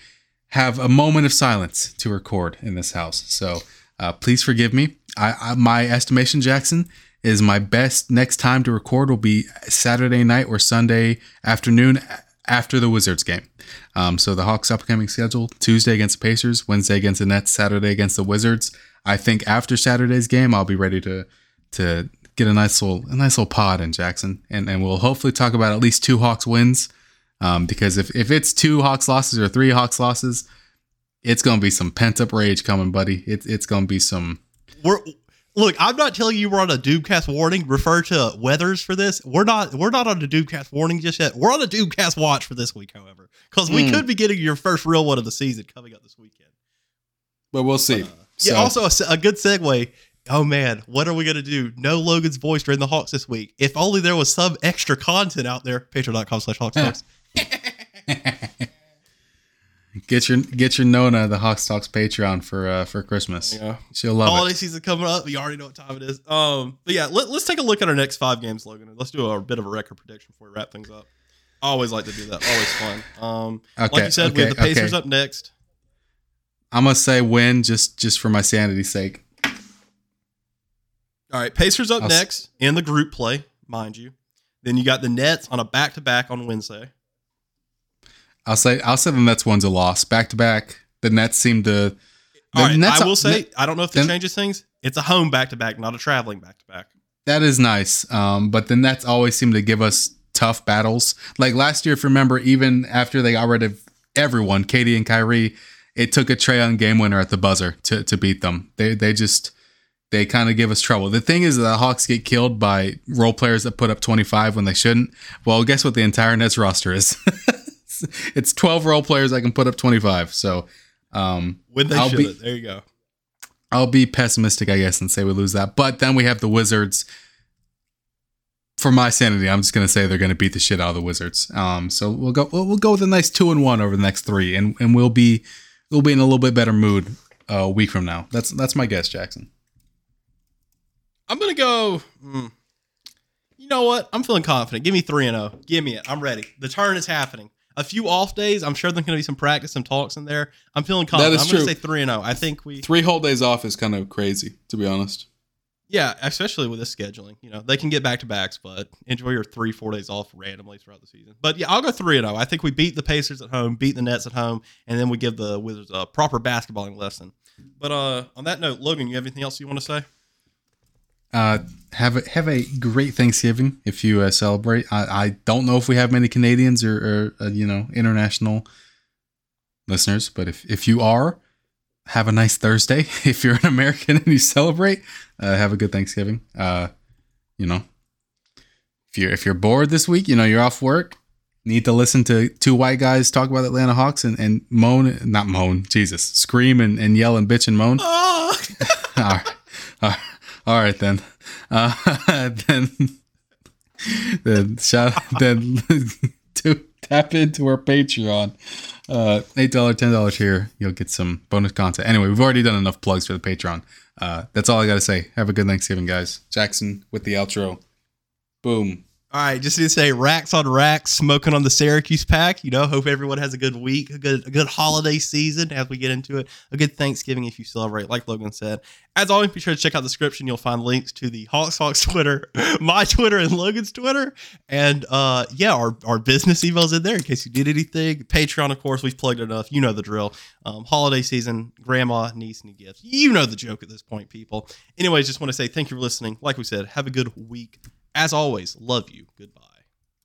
have a moment of silence to record in this house. So uh, please forgive me. I, I my estimation, Jackson, is my best next time to record will be Saturday night or Sunday afternoon after the Wizards game. Um, so the Hawks' upcoming schedule: Tuesday against the Pacers, Wednesday against the Nets, Saturday against the Wizards. I think after Saturday's game, I'll be ready to to get a nice little a nice little pod in Jackson, and and we'll hopefully talk about at least two Hawks wins. Um, because if if it's two Hawks losses or three Hawks losses, it's gonna be some pent up rage coming, buddy. It's it's gonna be some. We're look. I'm not telling you we're on a Doomcast warning. Refer to weathers for this. We're not. We're not on a Doomcast warning just yet. We're on a Doomcast watch for this week, however, because we Mm. could be getting your first real one of the season coming up this weekend. But we'll see. Uh, yeah. Also, a, a good segue. Oh man, what are we gonna do? No Logan's voice during the Hawks this week. If only there was some extra content out there. Patreon.com slash Hawks. get your get your Nona the HoxTalks Patreon for uh for Christmas. Yeah. She'll love it. Holiday it. season coming up. You already know what time it is. Um, but yeah, let, us take a look at our next five games, Logan. Let's do a bit of a record prediction before we wrap things up. I always like to do that. Always fun. Um, Okay, like you said, we have the Pacers okay. up next. I'm gonna say win just just for my sanity's sake. All right, Pacers up I'll s- next in the group play, mind you. Then you got the Nets on a back to back on Wednesday. I'll say I'll say the Nets one's a loss back to back. The Nets seem to. The All right, Nets I will say, I don't know if this changes things. It's a home back to back, not a traveling back to back. that is nice. Um, but the Nets always seem to give us tough battles. Like last year, if you remember, even after they got rid of everyone, KD and Kyrie, it took a Trey Trae game winner at the buzzer to, to beat them. They they just they kind of give us trouble. The thing is, the Hawks get killed by role players that put up 25 when they shouldn't. Well, guess what the entire Nets roster is? it's 12 role players I can put up 25. So um, When they I'll should be-. There you go. I'll be pessimistic, I guess, and say we lose that. But then we have the Wizards. For my sanity, I'm just gonna say they're gonna beat the shit out of the Wizards. Um, so we'll go we'll, we'll go with a nice two and one over the next three, and and we'll be we'll be in a little bit better mood uh, a week from now. That's that's my guess, Jackson. I'm gonna go. hmm. You know what? I'm feeling confident. Give me three and zero. Give me it. I'm ready. The turn is happening. A few off days. I'm sure there's gonna be some practice, some talks in there. I'm feeling confident. is I'm gonna true. say three and zero. I think we. Three whole days off is kind of crazy, to be honest. Yeah, especially with this scheduling. You know, they can get back to backs, but enjoy your three, four days off randomly throughout the season. But yeah, I'll go three and zero. I think we beat the Pacers at home, beat the Nets at home, and then we give the Wizards a proper basketballing lesson. But uh, on that note, Logan, you have anything else you want to say? Uh, have a have a great Thanksgiving if you uh, celebrate. I, I don't know if we have many Canadians or, or uh, you know international listeners, but if if you are, have a nice Thursday. If you're an American and you celebrate, uh, have a good Thanksgiving. Uh, you know, if you're if you're bored this week, you know you're off work, need to listen to two white guys talk about Atlanta Hawks and, and moan, not moan, Jesus, scream and, and yell and bitch and moan. Oh, all, right. all right. All right then. Uh, then then shout then to tap into our Patreon. Uh, eight dollar, ten dollar tier, you'll get some bonus content. Anyway, we've already done enough plugs for the Patreon. Uh, that's all I gotta say. Have a good Thanksgiving, guys. Jackson with the outro. Boom. All right, just to say racks on racks, smoking on the Syracuse pack. You know, hope everyone has a good week, a good a good holiday season as we get into it, a good Thanksgiving if you celebrate, like Logan said. As always, be sure to check out the description. You'll find links to the Hawks Hawks Twitter, my Twitter, and Logan's Twitter. And uh yeah, our, our business emails in there in case you did anything. Patreon, of course, we've plugged enough. You know the drill. Um, holiday season, grandma, niece, new gifts. You know the joke at this point, people. Anyways, just want to say thank you for listening. Like we said, have a good week. As always, love you. Goodbye.